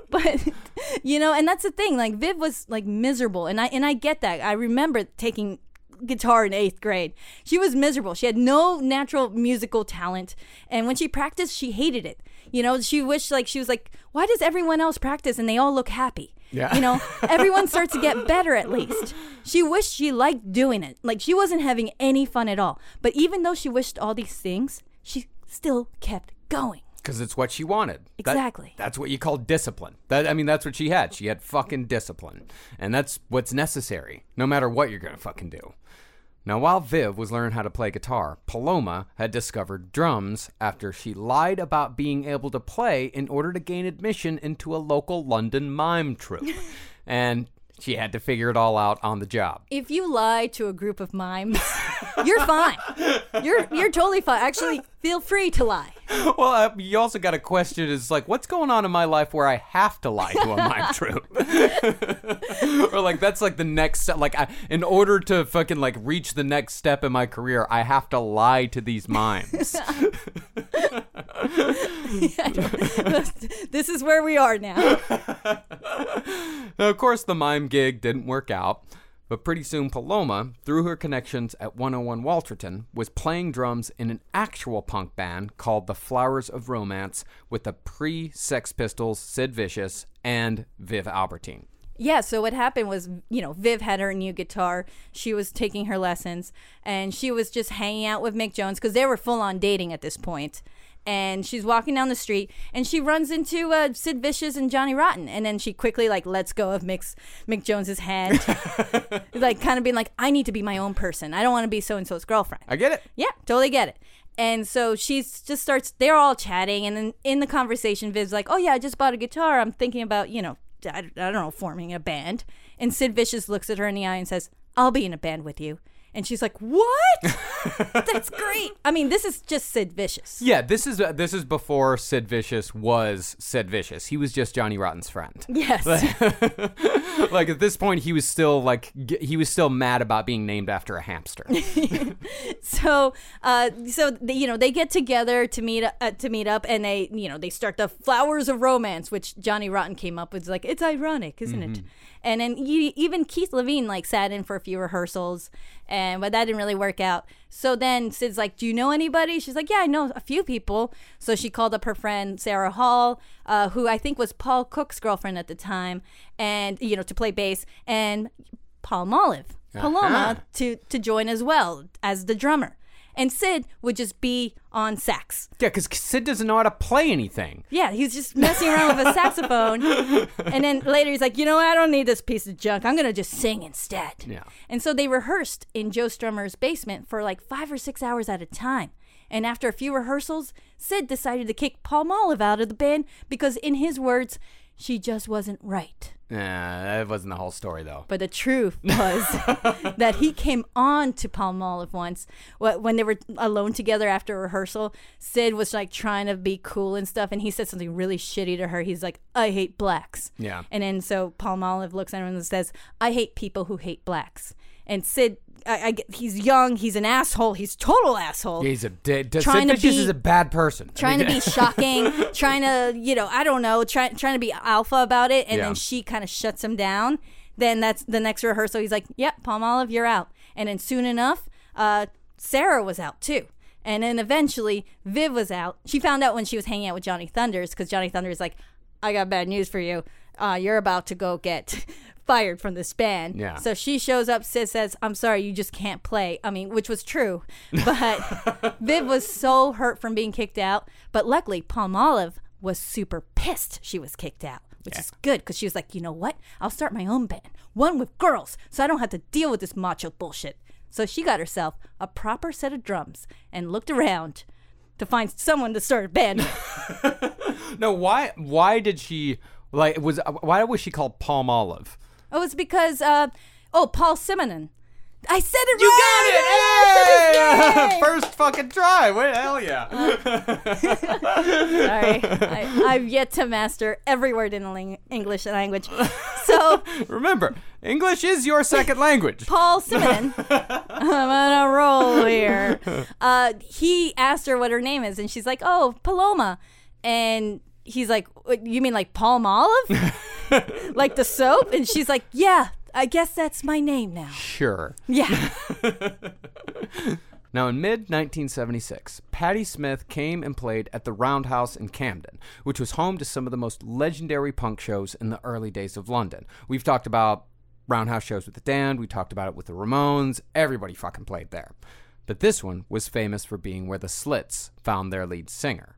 but you know and that's the thing like viv was like miserable and i and i get that i remember taking guitar in eighth grade she was miserable she had no natural musical talent and when she practiced she hated it you know she wished like she was like why does everyone else practice and they all look happy Yeah. you know everyone starts to get better at least she wished she liked doing it like she wasn't having any fun at all but even though she wished all these things she still kept going Because it's what she wanted. That- Exactly. that's what you call discipline. That I mean, that's what she had. She had fucking discipline, and that's what's necessary, no matter what you're gonna fucking do. Now, while Viv was learning how to play guitar, Paloma had discovered drums after she lied about being able to play in order to gain admission into a local London mime troupe, and she had to figure it all out on the job. if you lie to a group of mimes, you're fine. You're you're totally fine. Actually, feel free to lie. Well, uh, you also got a question is like, what's going on in my life where I have to lie to a mime troupe? or like, that's like the next step. Like, I, in order to fucking like reach the next step in my career, I have to lie to these mimes. this is where we are now. Now, of course, the mime gig didn't work out, but pretty soon Paloma, through her connections at 101 Walterton, was playing drums in an actual punk band called the Flowers of Romance with the pre Sex Pistols, Sid Vicious, and Viv Albertine. Yeah, so what happened was, you know, Viv had her new guitar. She was taking her lessons and she was just hanging out with Mick Jones because they were full on dating at this point. And she's walking down the street and she runs into uh, Sid Vicious and Johnny Rotten. And then she quickly, like, lets go of Mick's, Mick Jones's hand. like, kind of being like, I need to be my own person. I don't want to be so and so's girlfriend. I get it. Yeah, totally get it. And so she just starts, they're all chatting. And then in the conversation, Viv's like, oh, yeah, I just bought a guitar. I'm thinking about, you know, I, I don't know, forming a band. And Sid Vicious looks at her in the eye and says, I'll be in a band with you. And she's like, what? That's great. I mean, this is just Sid Vicious. Yeah, this is uh, this is before Sid Vicious was Sid Vicious. He was just Johnny Rotten's friend. Yes. like at this point, he was still like g- he was still mad about being named after a hamster. so uh so they, you know they get together to meet uh, to meet up and they you know they start the flowers of romance which johnny rotten came up with like it's ironic isn't it and then even keith levene like sat in for a few rehearsals and but that didn't really work out. So then sid's like do you know anybody? She's like yeah i know a few people. So she called up her friend sarah hall uh, who i think was paul cook's girlfriend at the time and you know to play bass and palm olive paloma Uh-huh. to to join as well as the drummer and sid would just be on sax. Yeah, because Sid doesn't know how to play anything. yeah he's just messing around with a saxophone. And then later he's like you know i don't need this piece of junk. I'm gonna just sing instead. Yeah. and so they rehearsed in joe strummer's basement for like five or six hours at a time. And after a few rehearsals sid decided to kick palm olive out of the band because in his words she just wasn't right Nah, that wasn't the whole story though. But the truth was that he came on to Palm Olive once when they were alone together after rehearsal. Sid was like trying to be cool and stuff, and he said something really shitty to her. He's like, I hate blacks. Yeah. And then so Palm Olive looks at him and says, I hate people who hate blacks. And Sid, I, I get, he's young, he's an asshole, he's total asshole. He's a dead. Sid Trying to Vicious be- is a bad person. trying to be shocking, trying to, you know, I don't know, try, trying to be alpha about it, and Yeah. then she kind of shuts him down. Then that's the next rehearsal. He's like, "Yep, Palm Olive, you're out." And then soon enough, uh, Sarah was out too. And then eventually, Viv was out. She found out when she was hanging out with Johnny Thunders because Johnny Thunders is like, "I got bad news for you. Uh, you're about to go get." Fired from this band. Yeah. So she shows up. Sid says, "I'm sorry, you just can't play." I mean, which was true, but Viv was so hurt from being kicked out. But luckily, Palm Olive was super pissed she was kicked out, which is good because she was like, you know what? I'll start my own band, one with girls, so I don't have to deal with this macho bullshit. So she got herself a proper set of drums and looked around to find someone to start a band. No, why? Why did she like? Was why was she called Palm Olive? Oh, it's because, uh, oh, Paul Simonon. I said it You right! You got I said his it! name! First fucking try. What hell yeah? Sorry, I, I've yet to master every word in the ling- English language. So Remember, English is your second language. Paul Simonon, I'm on a roll here. Uh, he asked her what her name is, and she's like, "Oh, Paloma," and he's like, uh, "You mean like Palm Olive, like the soap?" And she's like, "Yeah, I guess that's my name now." Sure. Yeah. Now, in mid 1976, Patti Smith came and played at the Roundhouse in Camden, which was home to some of the most legendary punk shows in the early days of London. We've talked about Roundhouse shows with the Damned, we talked about it with the Ramones, everybody fucking played there. But this one was famous for being where the Slits found their lead singer.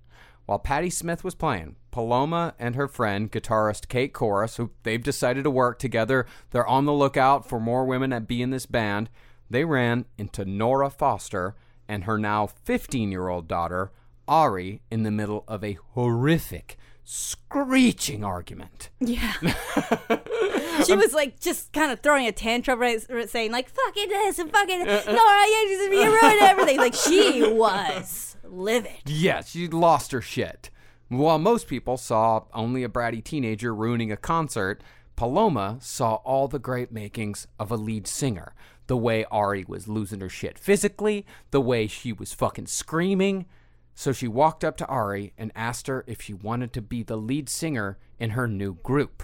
While Patti Smith was playing, Paloma and her friend, guitarist Kate Korus, who they've decided to work together, they're on the lookout for more women that be in this band. They ran into Nora Forster and her now 15 year old daughter, Ari, in the middle of a horrific, screeching argument. Yeah. she was like just kind of throwing a tantrum, right, saying like "fucking this" and "fucking Nora, you just you ruined everything." Like she was livid. Yeah, she lost her shit. While most people saw only a bratty teenager ruining a concert, Paloma saw all the great makings of a lead singer. The way Ari was losing her shit physically, the way she was fucking screaming. So she walked up to Ari and asked her if she wanted to be the lead singer in her new group.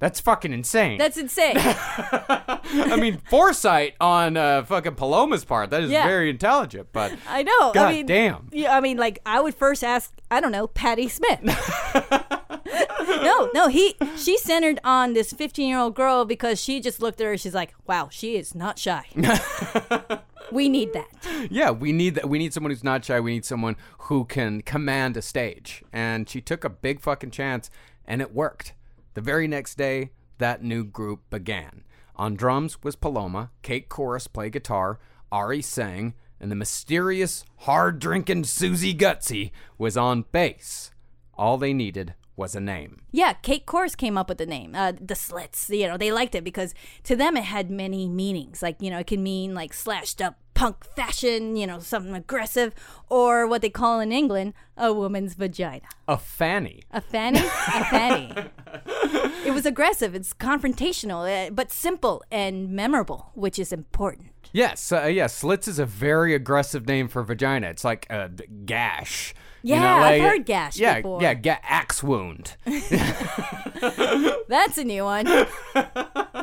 That's fucking insane. That's insane. I mean, foresight on uh, fucking Paloma's part. That is Yeah. very intelligent, but I know. God I mean, damn. Yeah, I mean, like I would first ask, I don't know, Patti Smith. no, no, he she centered on this 15 year old girl because she just looked at her. She's like, wow, she is not shy. we need that. Yeah, we need that. We need someone who's not shy. We need someone who can command a stage. And she took a big fucking chance, and it worked. The very next day, that new group began. On drums was Paloma. Kate Korus played guitar. Ari sang, and the mysterious, hard-drinking Suzy Gutsy was on bass. All they needed was a name. Yeah, Kate Korus came up with the name, uh, the Slits. You know, they liked it because to them it had many meanings. Like, you know, it can mean like slashed up punk fashion, you know, something aggressive, or what they call in England, a woman's vagina. A fanny. A fanny? A fanny. it was aggressive, it's confrontational, uh, but simple and memorable, which is important. Yes, uh, yeah. Slits is a very aggressive name for vagina. It's like a d- gash. you Yeah, know, I've heard gash Yeah, before. yeah, ga- axe wound. That's a new one.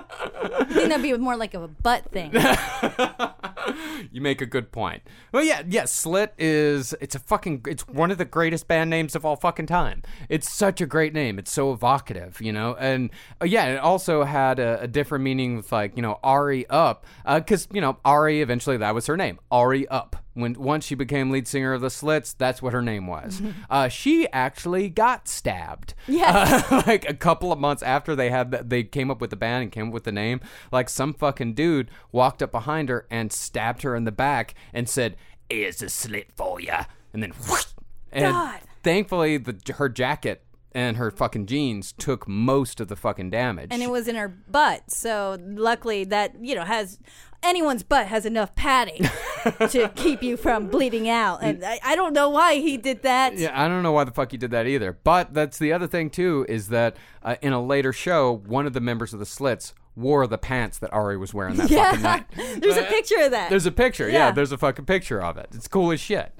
I think that'd be more like a butt thing. you make a good point. Well, yeah, yeah. Slit is it's a fucking it's one of the greatest band names of all fucking time. It's such a great name. It's so evocative, you know. And uh, yeah, it also had a, a different meaning with like you know Ari up because you know Ari eventually that was her name Ari up. When once she became lead singer of the Slits, that's what her name was. uh, she actually got stabbed. Yes. Uh, like a couple of months after they had the, they came up with the band and came up with the name, like some fucking dude walked up behind her and stabbed her in the back and said, "Here's a slit for ya," and then whoosh, and God. thankfully the her jacket and her fucking jeans took most of the fucking damage. and it was in her butt. So luckily, that you know has anyone's butt has enough padding to keep you from bleeding out. And I, I don't know why he did that. Yeah, I don't know why the fuck he did that either. But that's the other thing too is that uh, in a later show, one of the members of the Slits wore the pants that Ari was wearing that fucking night. There's a picture of that. There's a picture. Yeah. Yeah. there's a fucking picture of it. It's cool as shit.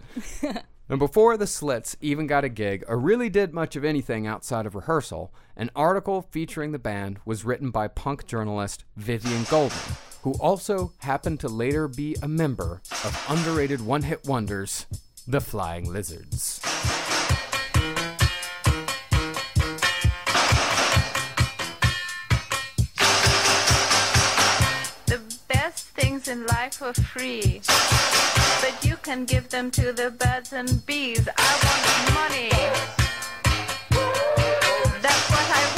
and before the Slits even got a gig or really did much of anything outside of rehearsal, an article featuring the band was written by punk journalist Vivien Goldman, who also happened to later be a member of underrated one hit wonders, the Flying Lizards. The best things in life are free, but you can give them to the birds and bees. I want money. That's what I want.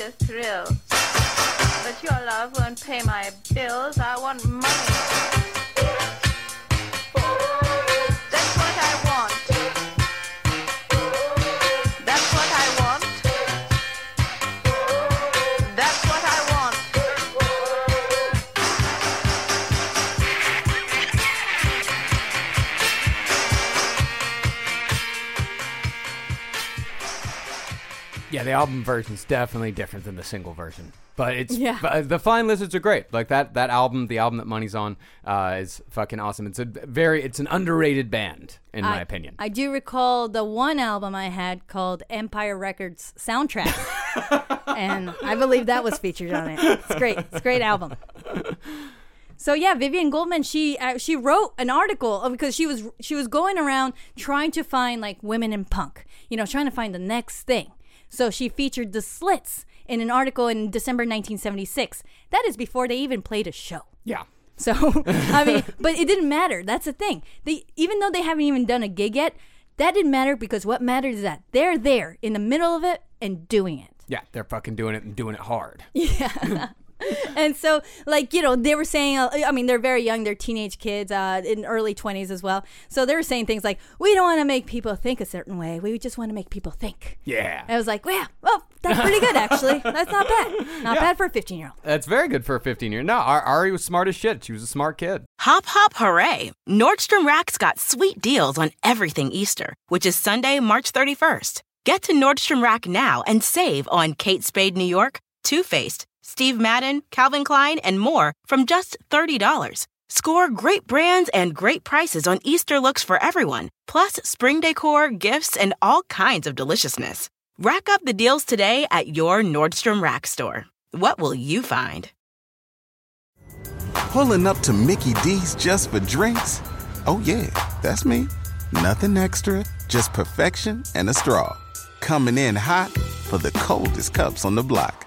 A thrill. But your love won't pay my bills. I want money. The album version's definitely different than the single version, but it's Yeah. but the Flying Lizards are great. Like that that album, the album that Money's on, uh, is fucking awesome. It's a very it's an underrated band in my opinion. I do recall the one album I had called Empire Records Soundtrack. and I believe that was featured on it. It's great. It's a great album. So yeah, Vivien Goldman, she uh, she wrote an article uh, because she was she was going around trying to find like women in punk, you know, trying to find the next thing. So she featured the Slits in an article in December 1976. That is before they even played a show. yeah. So I mean, but it didn't matter. That's the thing. They even though they haven't even done a gig yet, that didn't matter because what matters is that they're there in the middle of it and doing it. Yeah, they're fucking doing it and doing it hard. Yeah. and so like you know they were saying uh, i mean they're very young they're teenage kids uh, in early 20s as well so they were saying things like we don't want to make people think a certain way we just want to make people think Yeah. i was like well well that's pretty good actually that's not bad not Yeah. bad for a 15 year old That's very good for a 15 year. Old. No, Ar- Ari was smart as shit. She was a smart kid. Hop, hop, hooray! Nordstrom Rack's got sweet deals on everything Easter, which is Sunday, March 31st. Get to Nordstrom Rack now and save on Kate Spade New York, Too Faced, Steve Madden, Calvin Klein, and more from just $30. Score great brands and great prices on Easter looks for everyone, plus spring decor, gifts, and all kinds of deliciousness. Rack up the deals today at your Nordstrom Rack store. What will you find? Pulling up to Mickey D's just for drinks? Oh, yeah, that's me. Nothing extra, just perfection and a straw. Coming in hot for the coldest cups on the block.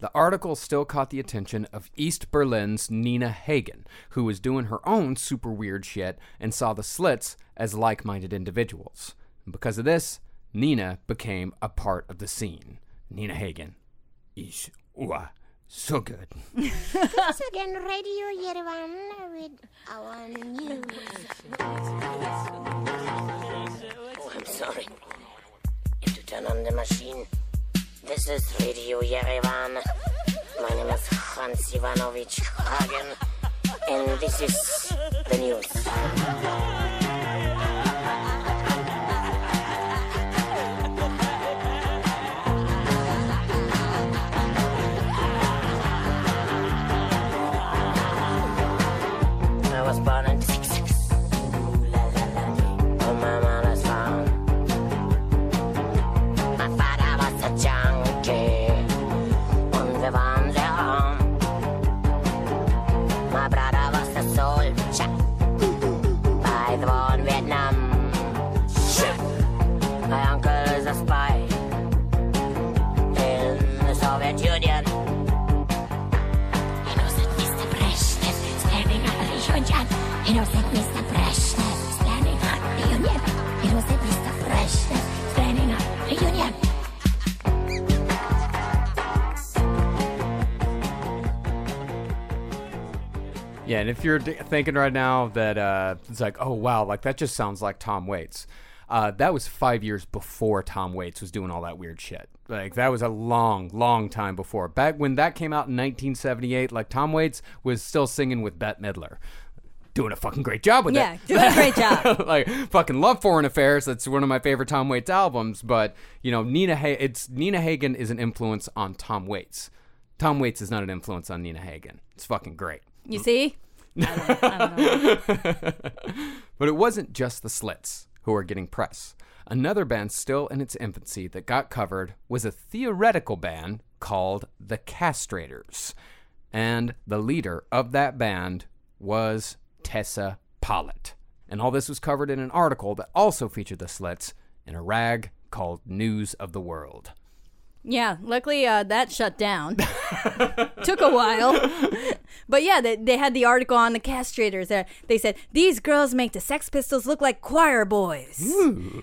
the article still caught the attention of East Berlin's Nina Hagen, who was doing her own super weird shit and saw the Slits as like minded individuals. And because of this, Nina became a part of the scene. Nina Hagen is uh, so good. Once again, Radio Yerevan with our news. Oh, I'm sorry. You have to turn on the machine. This is Radio Yerevan. My name is Hans Ivanovich Hagen, and this is the news. Yeah, and if you're d- thinking right now that uh, it's like, oh wow, like that just sounds like Tom Waits. Uh, that was five years before Tom Waits was doing all that weird shit. Like that was a long, long time before. Back when that came out in 1978, like Tom Waits was still singing with Bette Midler, doing a fucking great job with Yeah, it. Yeah, doing a great job. like fucking love Foreign Affairs. That's one of my favorite Tom Waits albums. But you know, Nina, ha- it's Nina Hagen is an influence on Tom Waits. Tom Waits is not an influence on Nina Hagen. It's fucking great. you see But it wasn't just the Slits who were getting press. Another band still in its infancy that got covered was a theoretical band called the Castrators. And the leader of that band was Tessa Pollitt. And all this was covered in an article that also featured the Slits in a rag called News of the World. Yeah, luckily uh, that shut down. Took a while. but yeah, they, they had the article on the castrators. There, they said these girls make the Sex Pistols look like choir boys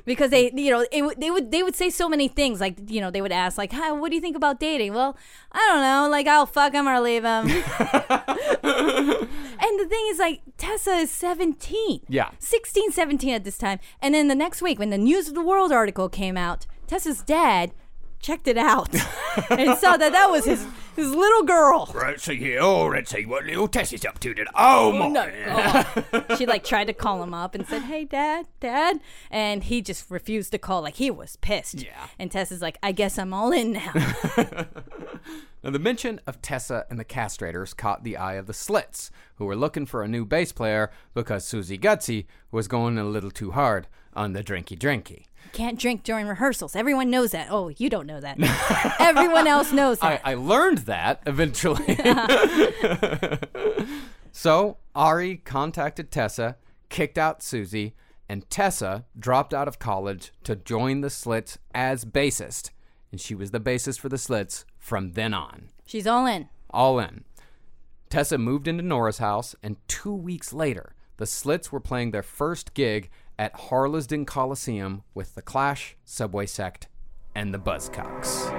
because they, you know, it, would- they would they would say so many things. Like, you know, they would ask like, "Hi, what do you think about dating?" Well, I don't know. Like, I'll fuck him or leave him. and the thing is, like, Tessa is seventeen. Yeah. 16, 17 at this time. And then the next week, when the News of the World article came out, Tessa's dad checked it out and saw that that was his his little girl. Right, so yeah, oh, let's see what little Tessie's up to today. Oh, my. No. Oh. she like tried to call him up and said, "Hey, Dad, Dad," and he just refused to call. Like he was pissed. Yeah. And Tessa's like, "I guess I'm all in now." Now, the mention of Tessa and the Castrators caught the eye of the Slits, who were looking for a new bass player because Suzy Gutsy was going a little too hard on the drinky drinky. Can't drink during rehearsals. Everyone knows that. Oh, you don't know that. Everyone else knows I. I learned that eventually. so Ari contacted Tessa, kicked out Susie, And Tessa dropped out of college to join the Slits as bassist. And she was the bassist for the Slits from then on. She's all in. All in. Tessa moved into Nora's house, and two weeks later, the Slits were playing their first gig at Harlesden Coliseum with The Clash, Subway Sect, and the Buzzcocks.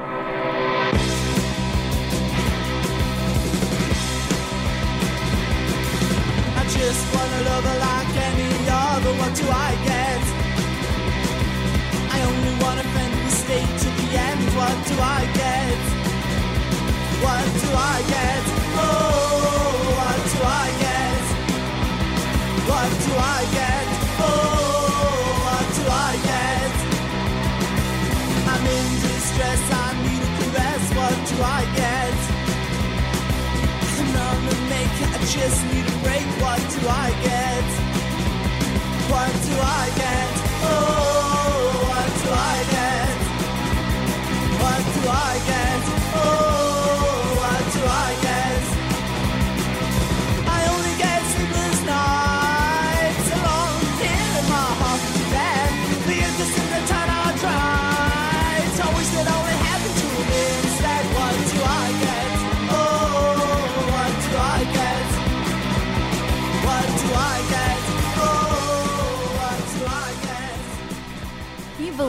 I just wanna love her like any other. What do I get? I only want a friend who to the end. What do I get? What do I get? Oh, what do I get? What do I get? In distress. I need a caress. What do I get? I'm a maker, I just need a break. What do I get? What do I get?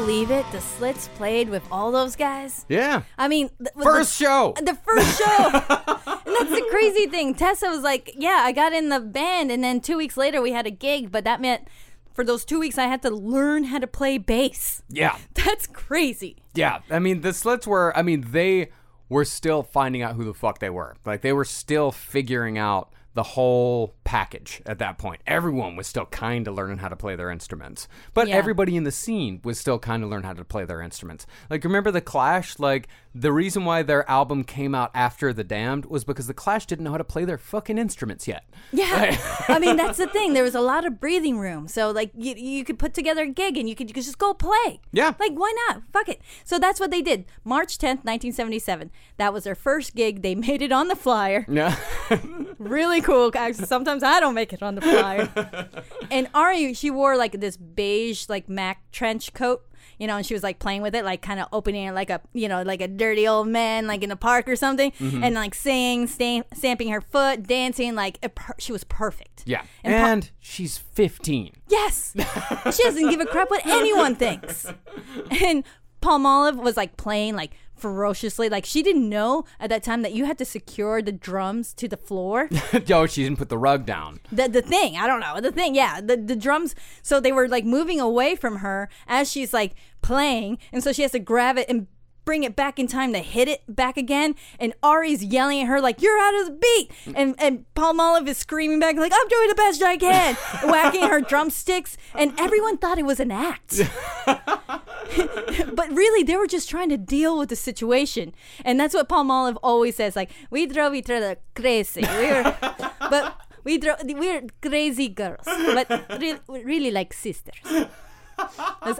Believe it? The Slits played with all those guys. Yeah. I mean, th- First the, show. The first show. and that's the crazy thing. Tessa was like, "Yeah, I got in the band, and then two weeks later we had a gig, but that meant." For those two weeks, I had to learn how to play bass. Yeah. That's crazy. Yeah, I mean the Slits were. I mean they were still finding out who the fuck they were. Like they were still figuring out the whole package at that point. Everyone was still kind of learning how to play their instruments, but Yeah. everybody in the scene was still kind of learning how to play their instruments. Like remember the Clash? Like the reason why their album came out after the Damned was because the Clash didn't know how to play their fucking instruments yet. Yeah. I mean, that's the thing. There was a lot of breathing room. So, like, you, you could put together a gig and you could, you could just go play. Yeah. Like, why not? Fuck it. So, that's what they did. March 10th, 1977. That was their first gig. They made it on the flyer. Yeah. really cool. Actually, sometimes I don't make it on the flyer. and Ari, she wore like this beige, like Mac trench coat. You know, and she was like playing with it, like kind of opening it like a, you know, like a dirty old man, like in a park or something, Mhm. and like singing, stamp, stamping her foot, dancing, like it per- she was perfect. Yeah. And And, pa- she's 15. Yes, she doesn't give a crap what anyone thinks. And Palm Olive was like playing like ferociously, like she didn't know at that time that you had to secure the drums to the floor. Yo, she didn't put the rug down. the the thing i don't know the thing yeah the the drums so they were like moving away from her as she's like playing and so she has to grab it and bring it back in time to hit it back again and Ari's yelling at her like you're out of the beat and and Palm Olive is screaming back like I'm doing the best I can whacking her drumsticks and everyone thought it was an act but really they were just trying to deal with the situation and that's what Palm Olive always says like we drove each other crazy we were but we drove we're crazy girls but really, really like sisters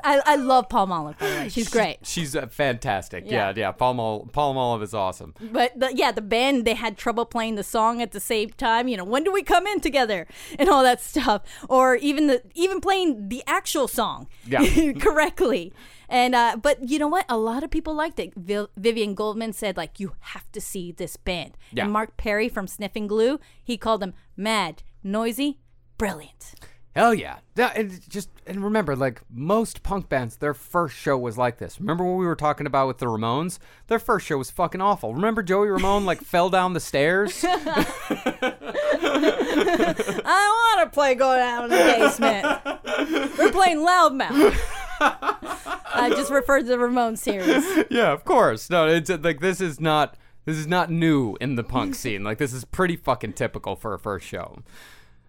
I, I love Palm Olive by the way she's great She's uh, fantastic. Yeah. Yeah, yeah. Palm Olive, Palm Olive is awesome. But the, yeah, the band they had trouble playing the song at the same time. You know, when do we come in together and all that stuff, or even the even playing the actual song Yeah. correctly. And uh, but you know what? A lot of people liked it. Viv- Vivien Goldman said like, "You have to see this band." Yeah. And Mark Perry from Sniffing Glue, he called them mad, noisy, brilliant. Hell yeah. That, and just and remember, like most punk bands, their first show was like this. Remember what we were talking about with the Ramones? Their first show was fucking awful. Remember Joey Ramone like fell down the stairs? I want to play Go Down in the Basement. We're playing Loudmouth. I just referred to the Ramon series. yeah, of course. No, it's uh, like this is not this is not new in the punk scene. Like this is pretty fucking typical for a first show.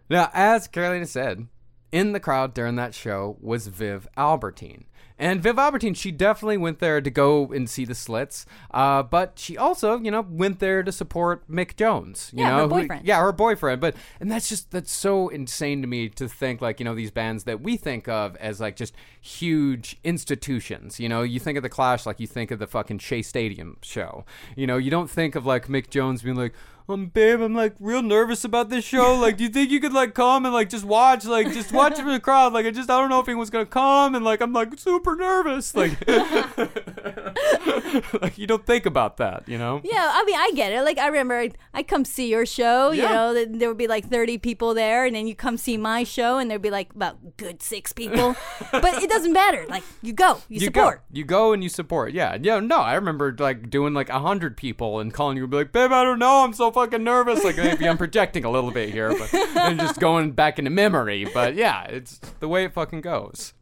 Now, as Carolina said, in the crowd during that show was Viv Albertine. And Viv Albertine, she definitely went there to go and see the slits, uh, but she also, you know, went there to support Mick Jones. You Yeah, her know, who- boyfriend. yeah, her boyfriend. But and that's just that's so insane to me to think like you know these bands that we think of as like just huge institutions. You know, you think of the Clash like you think of the fucking Shea Stadium show. You know, you don't think of like Mick Jones being like, um, babe, I'm like real nervous about this show. Like, do you think you could like come and like just watch, like just watch it for the crowd? Like, I just I don't know if anyone's gonna come, and like I'm like super nervous. Like, like you don't think about that, you know? Yeah, I mean, I get it. Like, I remember I, I come see your show, you Yeah. know, th- there would be like 30 people there, and then you come see my show, and there'd be like about good six people. but it doesn't matter. Like, you go, you, support. Go. You go and you support. Yeah. Yeah. No, I remember like doing like a hundred people and calling you and be like, babe, I don't know. I'm so fucking nervous. Like maybe I'm projecting a little bit here, but and just going back into memory. But yeah, it's the way it fucking goes.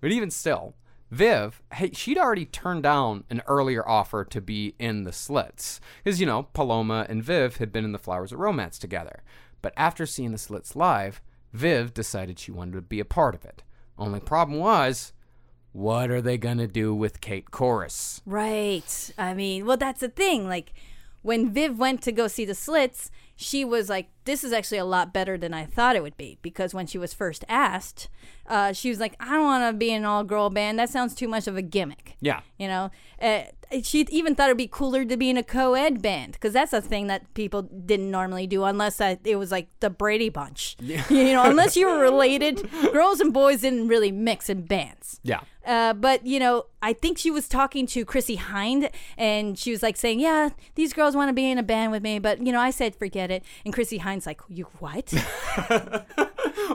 But even still, Viv, hey, she'd already turned down an earlier offer to be in the Slits. Because, you know, Paloma and Viv had been in the Flowers of Romance together. But after seeing the Slits live, Viv decided she wanted to be a part of it. Only problem was, what are they going to do with Kate Korus? Right. I mean, well, that's the thing. Like, when Viv went to go see the slits, she was like, this is actually a lot better than I thought it would be. Because when she was first asked, uh, she was like, I don't want to be in an all girl band. That sounds too much of a gimmick. Yeah. You know, uh, she even thought it'd be cooler to be in a co ed band because that's a thing that people didn't normally do unless I, it was like the Brady Bunch. Yeah. you know, unless you were related, girls and boys didn't really mix in bands. Yeah. Uh, but you know, I think she was talking to Chrissie Hynde, and she was like saying, "Yeah, these girls want to be in a band with me," but you know, I said, "Forget it." And Chrissie Hynde's like, "You what?"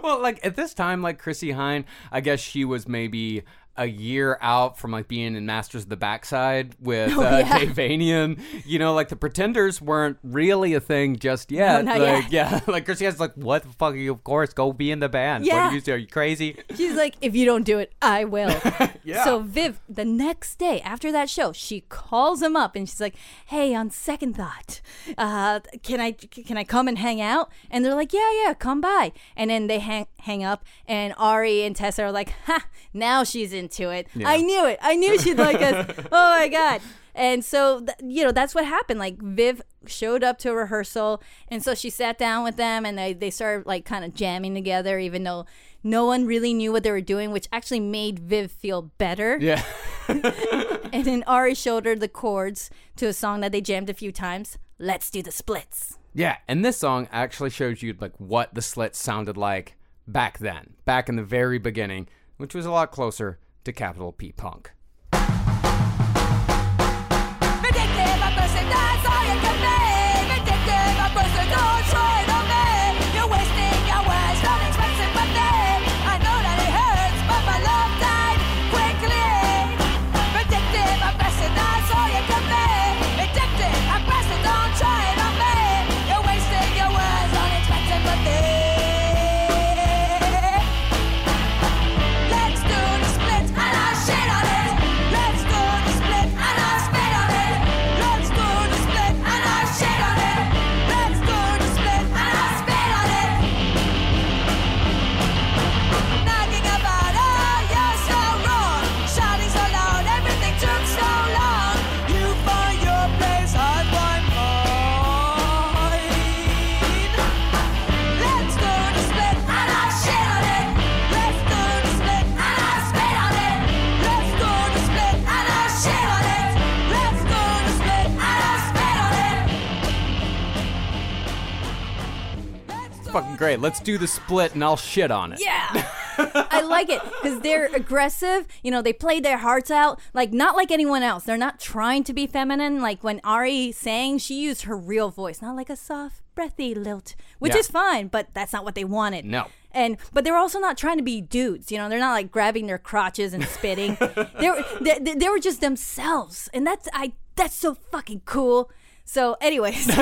well, like at this time, like Chrissie Hynde, I guess she was maybe a year out from like being in Masters of the Backside with Oh, uh, yeah. Dave Vanian. You know, like the Pretenders weren't really a thing just yet. not like, yet. yeah, like Chrissie Hynde's like, what the fuck? Are you, of course, go be in the band. What are you, doing? are you crazy? She's like, "If you don't do it, I will." Yeah. So Viv, the next day after that show, she calls him up and she's like, "Hey, on second thought, uh, can I can I come and hang out?" And they're like, "Yeah, yeah, come by." And then they hang hang up, and Ari and Tessa are like, "Ha! Now she's into it. Yeah. I knew it. I knew she'd like us. Oh my god!" And so, th- you know, that's what happened. Like, Viv showed up to a rehearsal, and so she sat down with them, and they, they started, like, kind of jamming together, even though no one really knew what they were doing, which actually made Viv feel better. Yeah. And then Ari showed her the chords to a song that they jammed a few times. Let's do the splits. Yeah, and this song actually shows you like what the slits sounded like back then, back in the very beginning, which was a lot closer to capital P punk. Great. Let's do the split and I'll shit on it. Yeah. I like it because they're aggressive. You know, they play their hearts out, like not like anyone else. They're not trying to be feminine. Like when Ari sang, she used her real voice, not like a soft, breathy lilt, which Yeah. is fine, but that's not what they wanted. No. And but they're also not trying to be dudes. You know, they're not like grabbing their crotches and spitting. they, were, they, they, they were just themselves, and that's I that's so fucking cool. So anyway, so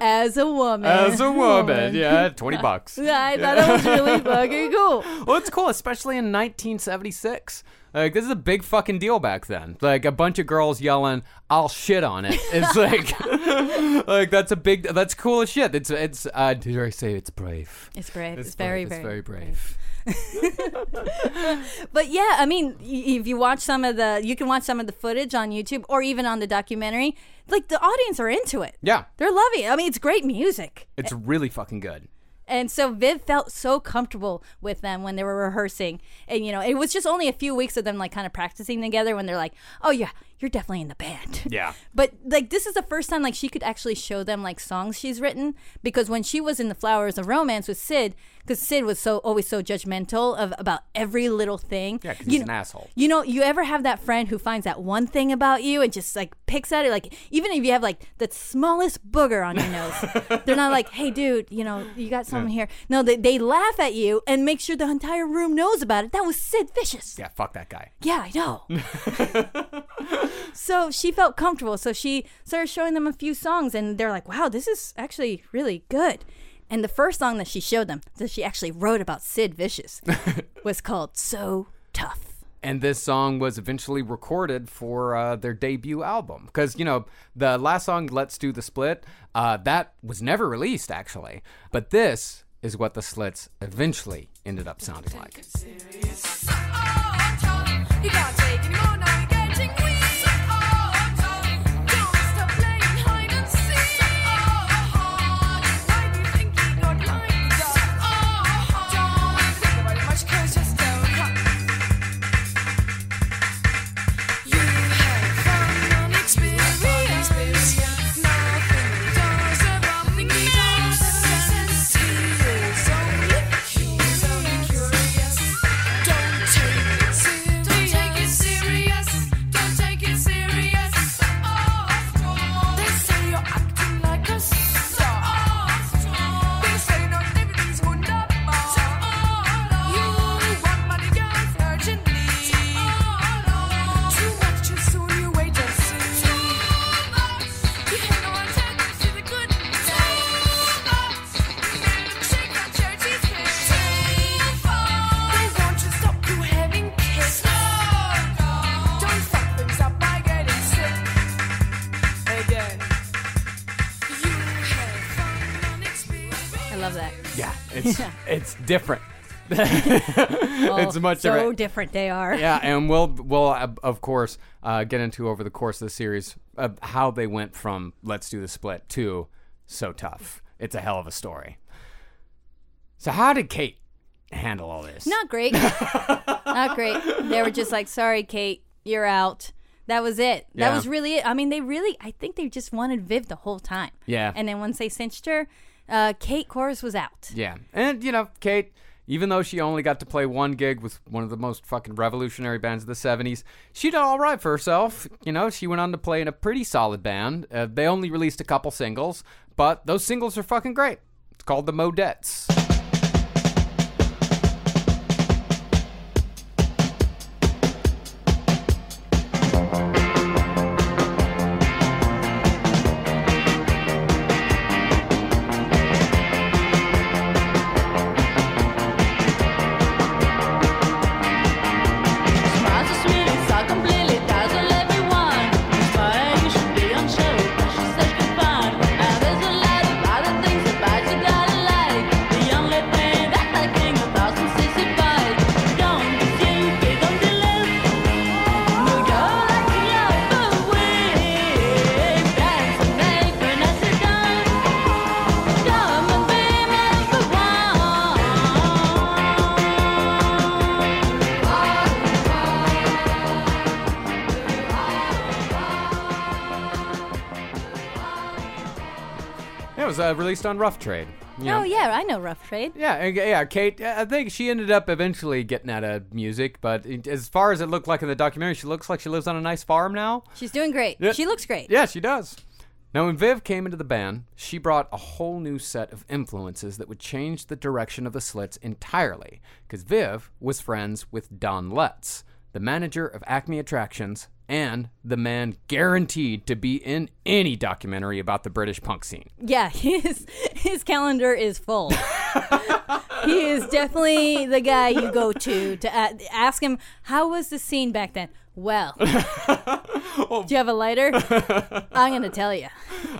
as a woman, As a woman, yeah, 20 bucks. Yeah, I thought that was really fucking cool. Well, it's cool, especially in 1976. Like this is a big fucking deal back then. Like a bunch of girls yelling, "I'll shit on it." It's like, like that's a big, that's cool as shit. It's it's. Uh, did I say it's brave? It's brave. It's, brave, very, it's very, very brave. But yeah, I mean, if you watch some of the, you can watch some of the footage on YouTube or even on the documentary. Like the audience are into it. Yeah, They're loving it. I mean, it's great music. it's really fucking good. And so Viv felt so comfortable with them when they were rehearsing. And, you know, it was just only a few weeks of them, like, kind of practicing together when they're like, oh, yeah, you're definitely in the band. Yeah. But like this is the first time like she could actually show them like songs she's written because when she was in the Flowers of Romance with Sid, because Sid was so always so judgmental of about every little thing. Yeah, 'cause You he's know- an asshole. You know, you ever have that friend who finds that one thing about you and just like picks at it, like even if you have like the smallest booger on your nose, they're not like, "Hey, dude, you know, you got something here." No, they they laugh at you and make sure the entire room knows about it. That was Sid Vicious. Yeah, fuck that guy. Yeah, I know. so she felt comfortable. So she started showing them a few songs, and they're like, wow, this is actually really good. And the first song that she showed them, that she actually wrote about Sid Vicious, was called So Tough. And this song was eventually recorded for uh, their debut album. Because, you know, the last song, Let's Do the Split, uh, that was never released, actually. But this is what the Slits eventually ended up sounding like. Different. Oh, it's much so different. different they are. yeah, and we'll we'll uh, of course uh, get into over the course of the series uh, how they went from Let's Do the Split to So Tough. It's a hell of a story. So how did Kate handle all this? Not great. Not great. They were just like, sorry, Kate, you're out. That was it. That Yeah. was really it. I mean, they really, I think they just wanted Viv the whole time. Yeah. And then once they cinched her, uh, Kate Korus was out. Yeah, and you know, Kate, even though she only got to play one gig with one of the most fucking revolutionary bands of the '70s, she did all right for herself. You know, she went on to play in a pretty solid band. Uh, they only released a couple singles, but those singles are fucking great. It's called the Modettes. Was uh, released on Rough Trade. you know. Oh, yeah, I know Rough Trade. Yeah, and- yeah, Kate. I think she ended up eventually getting out of music, but it- as far as it looked like in the documentary, she looks like she lives on a nice farm now. She's doing great. Yeah. She looks great. Yeah, she does. Now, when Viv came into the band, she brought a whole new set of influences that would change the direction of the Slits entirely. Because Viv was friends with Don Letts, the manager of Acme Attractions, and the man guaranteed to be in any documentary about the British punk scene. Yeah, his his calendar is full. he is definitely the guy you go to to a- ask him how was the scene back then. Well, do you have a lighter? I'm gonna tell you.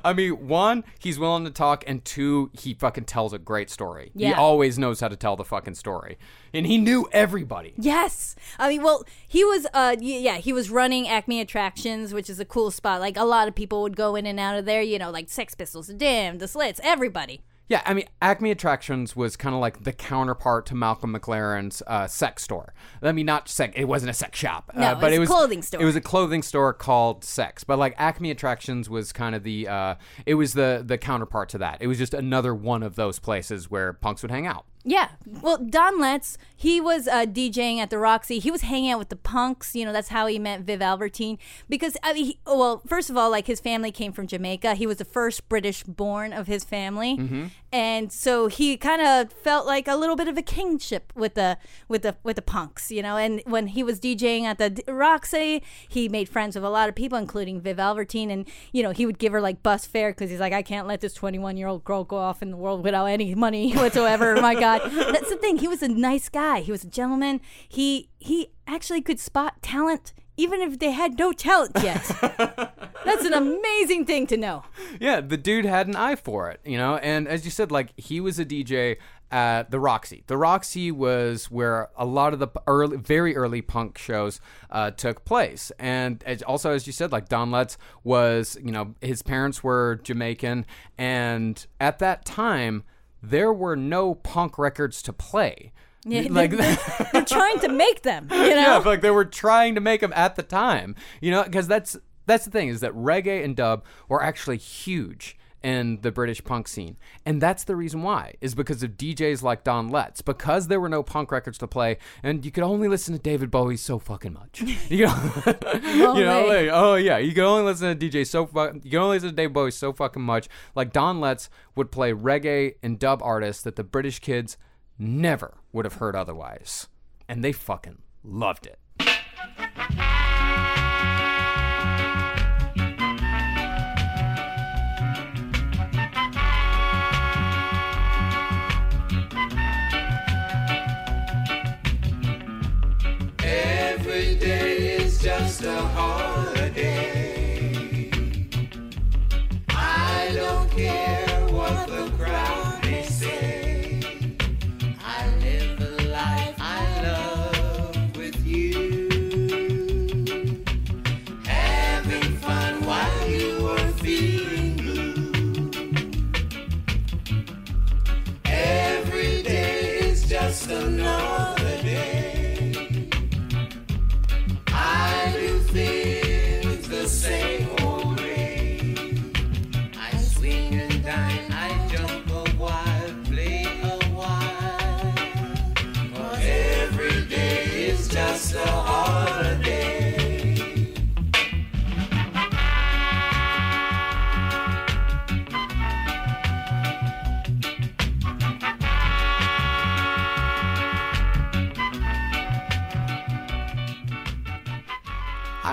I mean, one, he's willing to talk, and two, he fucking tells a great story. He always knows how to tell the fucking story. And he knew everybody. Yes, I mean, well, he was, uh, yeah, he was running Acme Attractions, which is a cool spot. Like a lot of people would go in and out of there. You know, like Sex Pistols, Damned, The Slits, everybody. Yeah, I mean, Acme Attractions was kind of like the counterpart to Malcolm McLaren's uh, sex store. I mean, not sex; it wasn't a sex shop, No, uh, but it a clothing store. It was a clothing store called Sex. But like Acme Attractions was kind of the, uh, it was the the counterpart to that. It was just another one of those places where punks would hang out. Yeah. Well, Don Letts, he was uh, DJing at the Roxy. He was hanging out with the punks. You know, that's how he met Viv Albertine. Because, I mean, he, well, first of all, like his family came from Jamaica. He was the first British born of his family. Mhm. And so he kind of felt like a little bit of a kingship with the with the with the punks, you know. And when he was DJing at the D- Roxy, he made friends with a lot of people, including Viv Albertine. And you know, he would give her like bus fare because he's like, I can't let this 21 year old girl go off in the world without any money whatsoever. My God, that's the thing. He was a nice guy. He was a gentleman. He he actually could spot talent even if they had no talent yet. that's an amazing thing to know. Yeah, the dude had an eye for it, you know. And as you said, like he was a DJ at the Roxy. The Roxy was where a lot of the early, very early punk shows uh, took place. And as, also, as you said, like Don Letts was, you know, his parents were Jamaican, and at that time there were no punk records to play. Yeah, like they're, they're- trying to make them. You know, yeah, like they were trying to make them at the time, you know, because that's that's the thing is that reggae and dub were actually huge in the British punk scene, and that's the reason why is because of DJs like Don Letts, because there were no punk records to play, and you could only listen to David Bowie so fucking much. You know, you know, like, oh yeah, you could only listen to DJ so fu- you can only listen to David Bowie so fucking much. Like Don Letts would play reggae and dub artists that the British kids never would have heard otherwise, and they fucking loved it.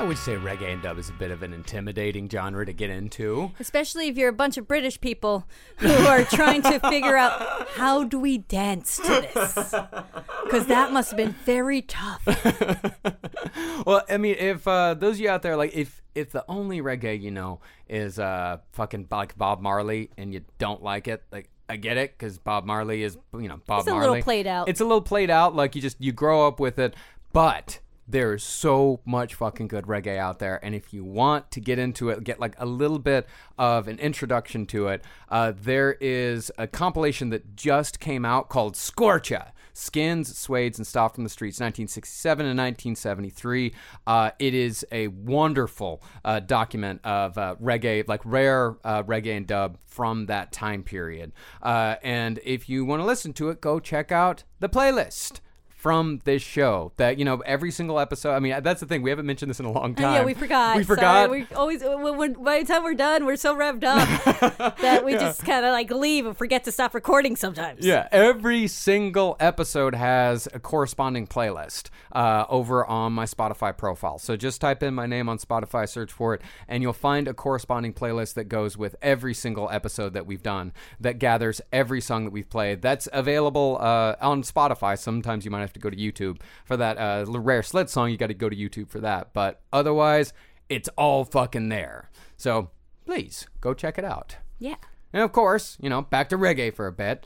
Would say reggae and dub is a bit of an intimidating genre to get into. especially if you're a bunch of British people who are trying to figure out how do we dance to this, because that must have been very tough. Well, I mean, if uh, those of you out there, like, if if the only reggae you know is uh fucking like Bob Marley and you don't like it, like. I get it because Bob Marley is, you know, Bob Marley. It's a Marley. little played out. It's a little played out. Like you just you grow up with it, but there is so much fucking good reggae out there, and if you want to get into it, get like a little bit of an introduction to it, uh, there is a compilation that just came out called Scorcha. Skins, Suedes, and Stuff from the Streets, 1967 and 1973. Uh, it is a wonderful uh, document of uh, reggae, like rare uh, reggae and dub from that time period. Uh, and if you want to listen to it, go check out the playlist from this show that you know every single episode i mean that's the thing we haven't mentioned this in a long time yeah, we forgot. we forgot Sorry. We always when, when, by the time we're done, we're so revved up that we Yeah. just kind of like leave and forget to stop recording sometimes. Yeah, every single episode has a corresponding playlist uh, over on my Spotify profile. So just type in my name on Spotify, search for it, and you'll find a corresponding playlist that goes with every single episode that we've done that gathers every song that we've played. That's available uh, on Spotify. Sometimes you might have to go to YouTube for that uh, rare sled song. You got to go to YouTube for that. But otherwise, it's all fucking there. So please go check it out. Yeah. And of course, you know, back to reggae for a bit.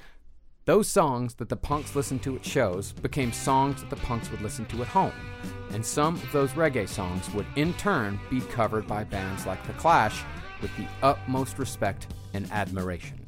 Those songs that the punks listened to at shows became songs that the punks would listen to at home. And some of those reggae songs would in turn be covered by bands like The Clash with the utmost respect and admiration.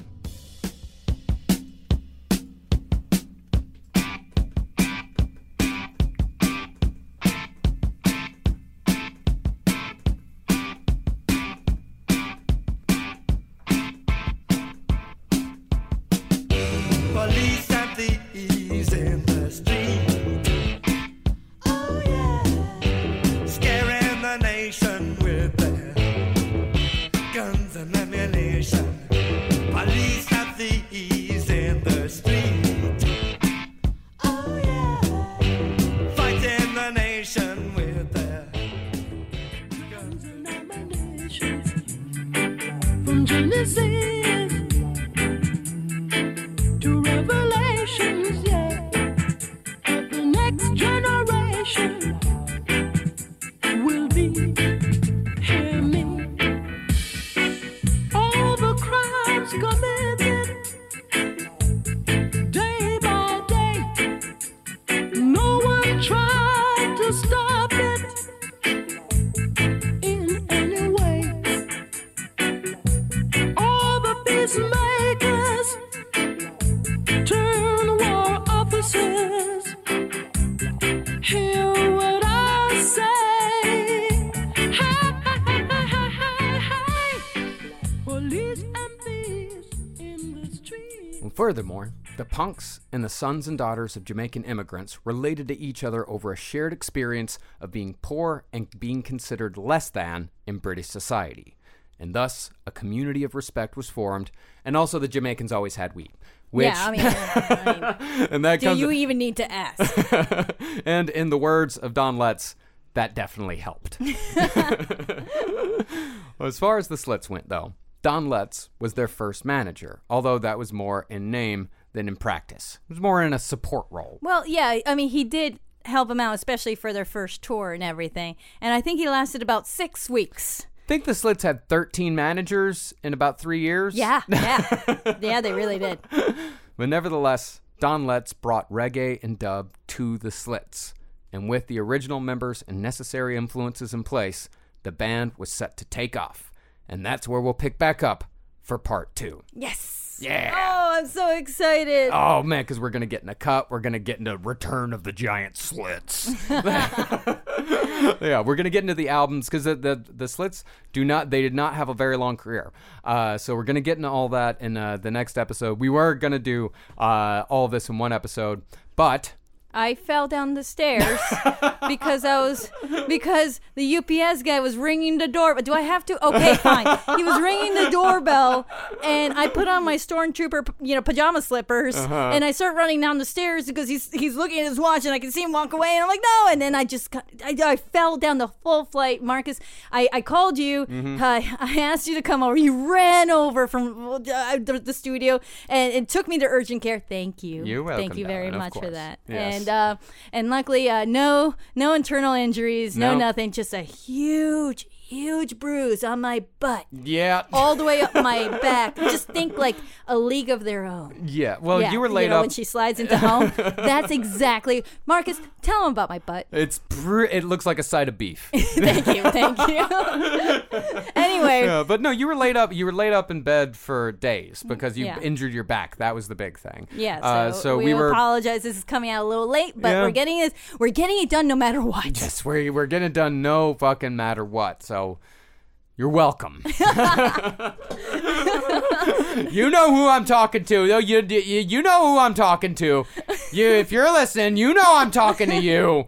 Furthermore, the punks and the sons and daughters of Jamaican immigrants related to each other over a shared experience of being poor and being considered less than in British society. And thus, a community of respect was formed, and also the Jamaicans always had weed. Which, yeah, I mean, I mean, and that do you even need to ask? and in the words of Don Letts, that definitely helped. Well, as far as the Slits went, though, Don Letts was their first manager, although that was more in name than in practice. It was more in a support role. Well, yeah, I mean, he did help them out, especially for their first tour and everything. And I think he lasted about six weeks. I think the Slits had 13 managers in about three years. Yeah, yeah, yeah, they really did. But nevertheless, Don Letts brought reggae and dub to the Slits. And with the original members and necessary influences in place, the band was set to take off. And that's where we'll pick back up for part two. Yes. Yeah. Oh, I'm so excited. Oh man, because we're gonna get in a cut. We're gonna get into Return of the Giant Slits. yeah, we're gonna get into the albums because the, the the Slits do not they did not have a very long career. Uh, so we're gonna get into all that in uh, the next episode. We were gonna do uh, all of this in one episode, but I fell down the stairs because I was because the UPS guy was ringing the door. But do I have to? Okay, fine. He was ringing the doorbell, and I put on my stormtrooper, you know, pajama slippers, Uh-huh. and I start running down the stairs because he's he's looking at his watch, and I can see him walk away, and I'm like, no, and then I just got, I, I fell down the full flight. Marcus, I, I called you, Mhm. uh, I asked you to come over. You ran over from uh, the, the studio, and it took me to urgent care. Thank you. You're welcome. Thank you very much for that. Yes. And uh, and luckily, uh, no no internal injuries, no Nope. nothing, just a huge huge bruise on my butt, yeah, all the way up my back. Just think like a league of their own. yeah. Well, Yeah, you were laid know, up. when she slides into home. That's exactly Marcus. Tell him about my butt. It's pr- it looks like a side of beef. thank you, thank you. anyway, Yeah, but no, you were laid up. You were laid up in bed for days because you Yeah. injured your back. That was the big thing. Yeah, so, Uh, so we, we, were. apologize. This is coming out a little late, but we're getting this. We're getting it done no matter what. Yes, we're we're getting it done. No fucking matter what. So how you're welcome. you know who I'm talking to. You, you you know who I'm talking to. You if you're listening, you know I'm talking to you.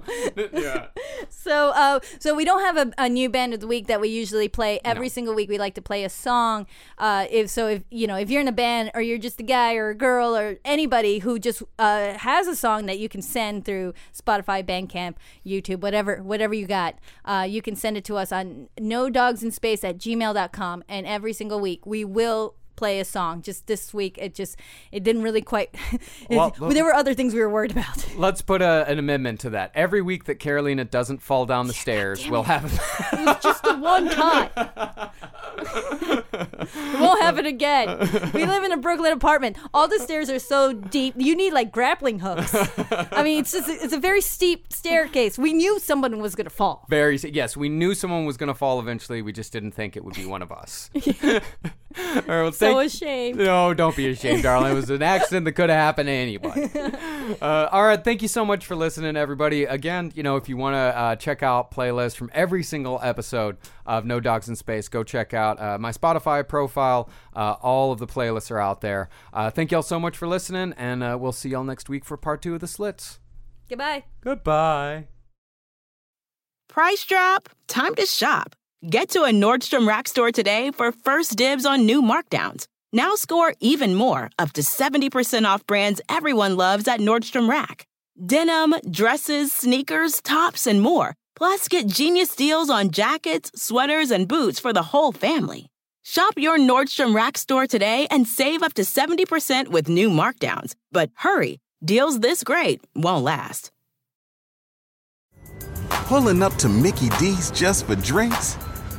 yeah. So, uh, so we don't have a, a new band of the week that we usually play every single week. We like to play a song. Uh, if so, if you know, if you're in a band or you're just a guy or a girl or anybody who just uh, has a song that you can send through Spotify, Bandcamp, YouTube, whatever, whatever you got, uh, you can send it to us on no dogs in space at gmail.com. And every single week we will play a song. Just this week, it just it didn't really quite. it- Well, there were other things we were worried about. Let's put a, an amendment to that. Every week that Carolina doesn't fall down the stairs, we'll have It was just the one time. it won't happen again. We live in a Brooklyn apartment. All the stairs are so deep. You need like grappling hooks. I mean, it's just it's a very steep staircase. We knew someone was gonna fall. Very yes, we knew someone was going to fall eventually. We just didn't think it would be one of us. All right, well, So thank- ashamed. No, don't be ashamed, darling. It was an accident that could have happened to anybody. Uh, all right, thank you so much for listening, everybody. Again, you know, if you want to uh, check out playlists from every single episode of No Dogs in Space, go check out uh, my Spotify profile. Uh, all of the playlists are out there. Uh, thank y'all so much for listening, and uh, we'll see y'all next week for part two of the Slits. Goodbye. Goodbye. Price drop? Time to shop. Get to a Nordstrom Rack store today for first dibs on new markdowns. Now score even more, up to 70% off brands everyone loves at Nordstrom Rack. Denim, dresses, sneakers, tops, and more. Plus, get genius deals on jackets, sweaters, and boots for the whole family. Shop your Nordstrom Rack store today and save up to 70% with new markdowns. But hurry, deals this great won't last. Pulling up to Mickey D's just for drinks?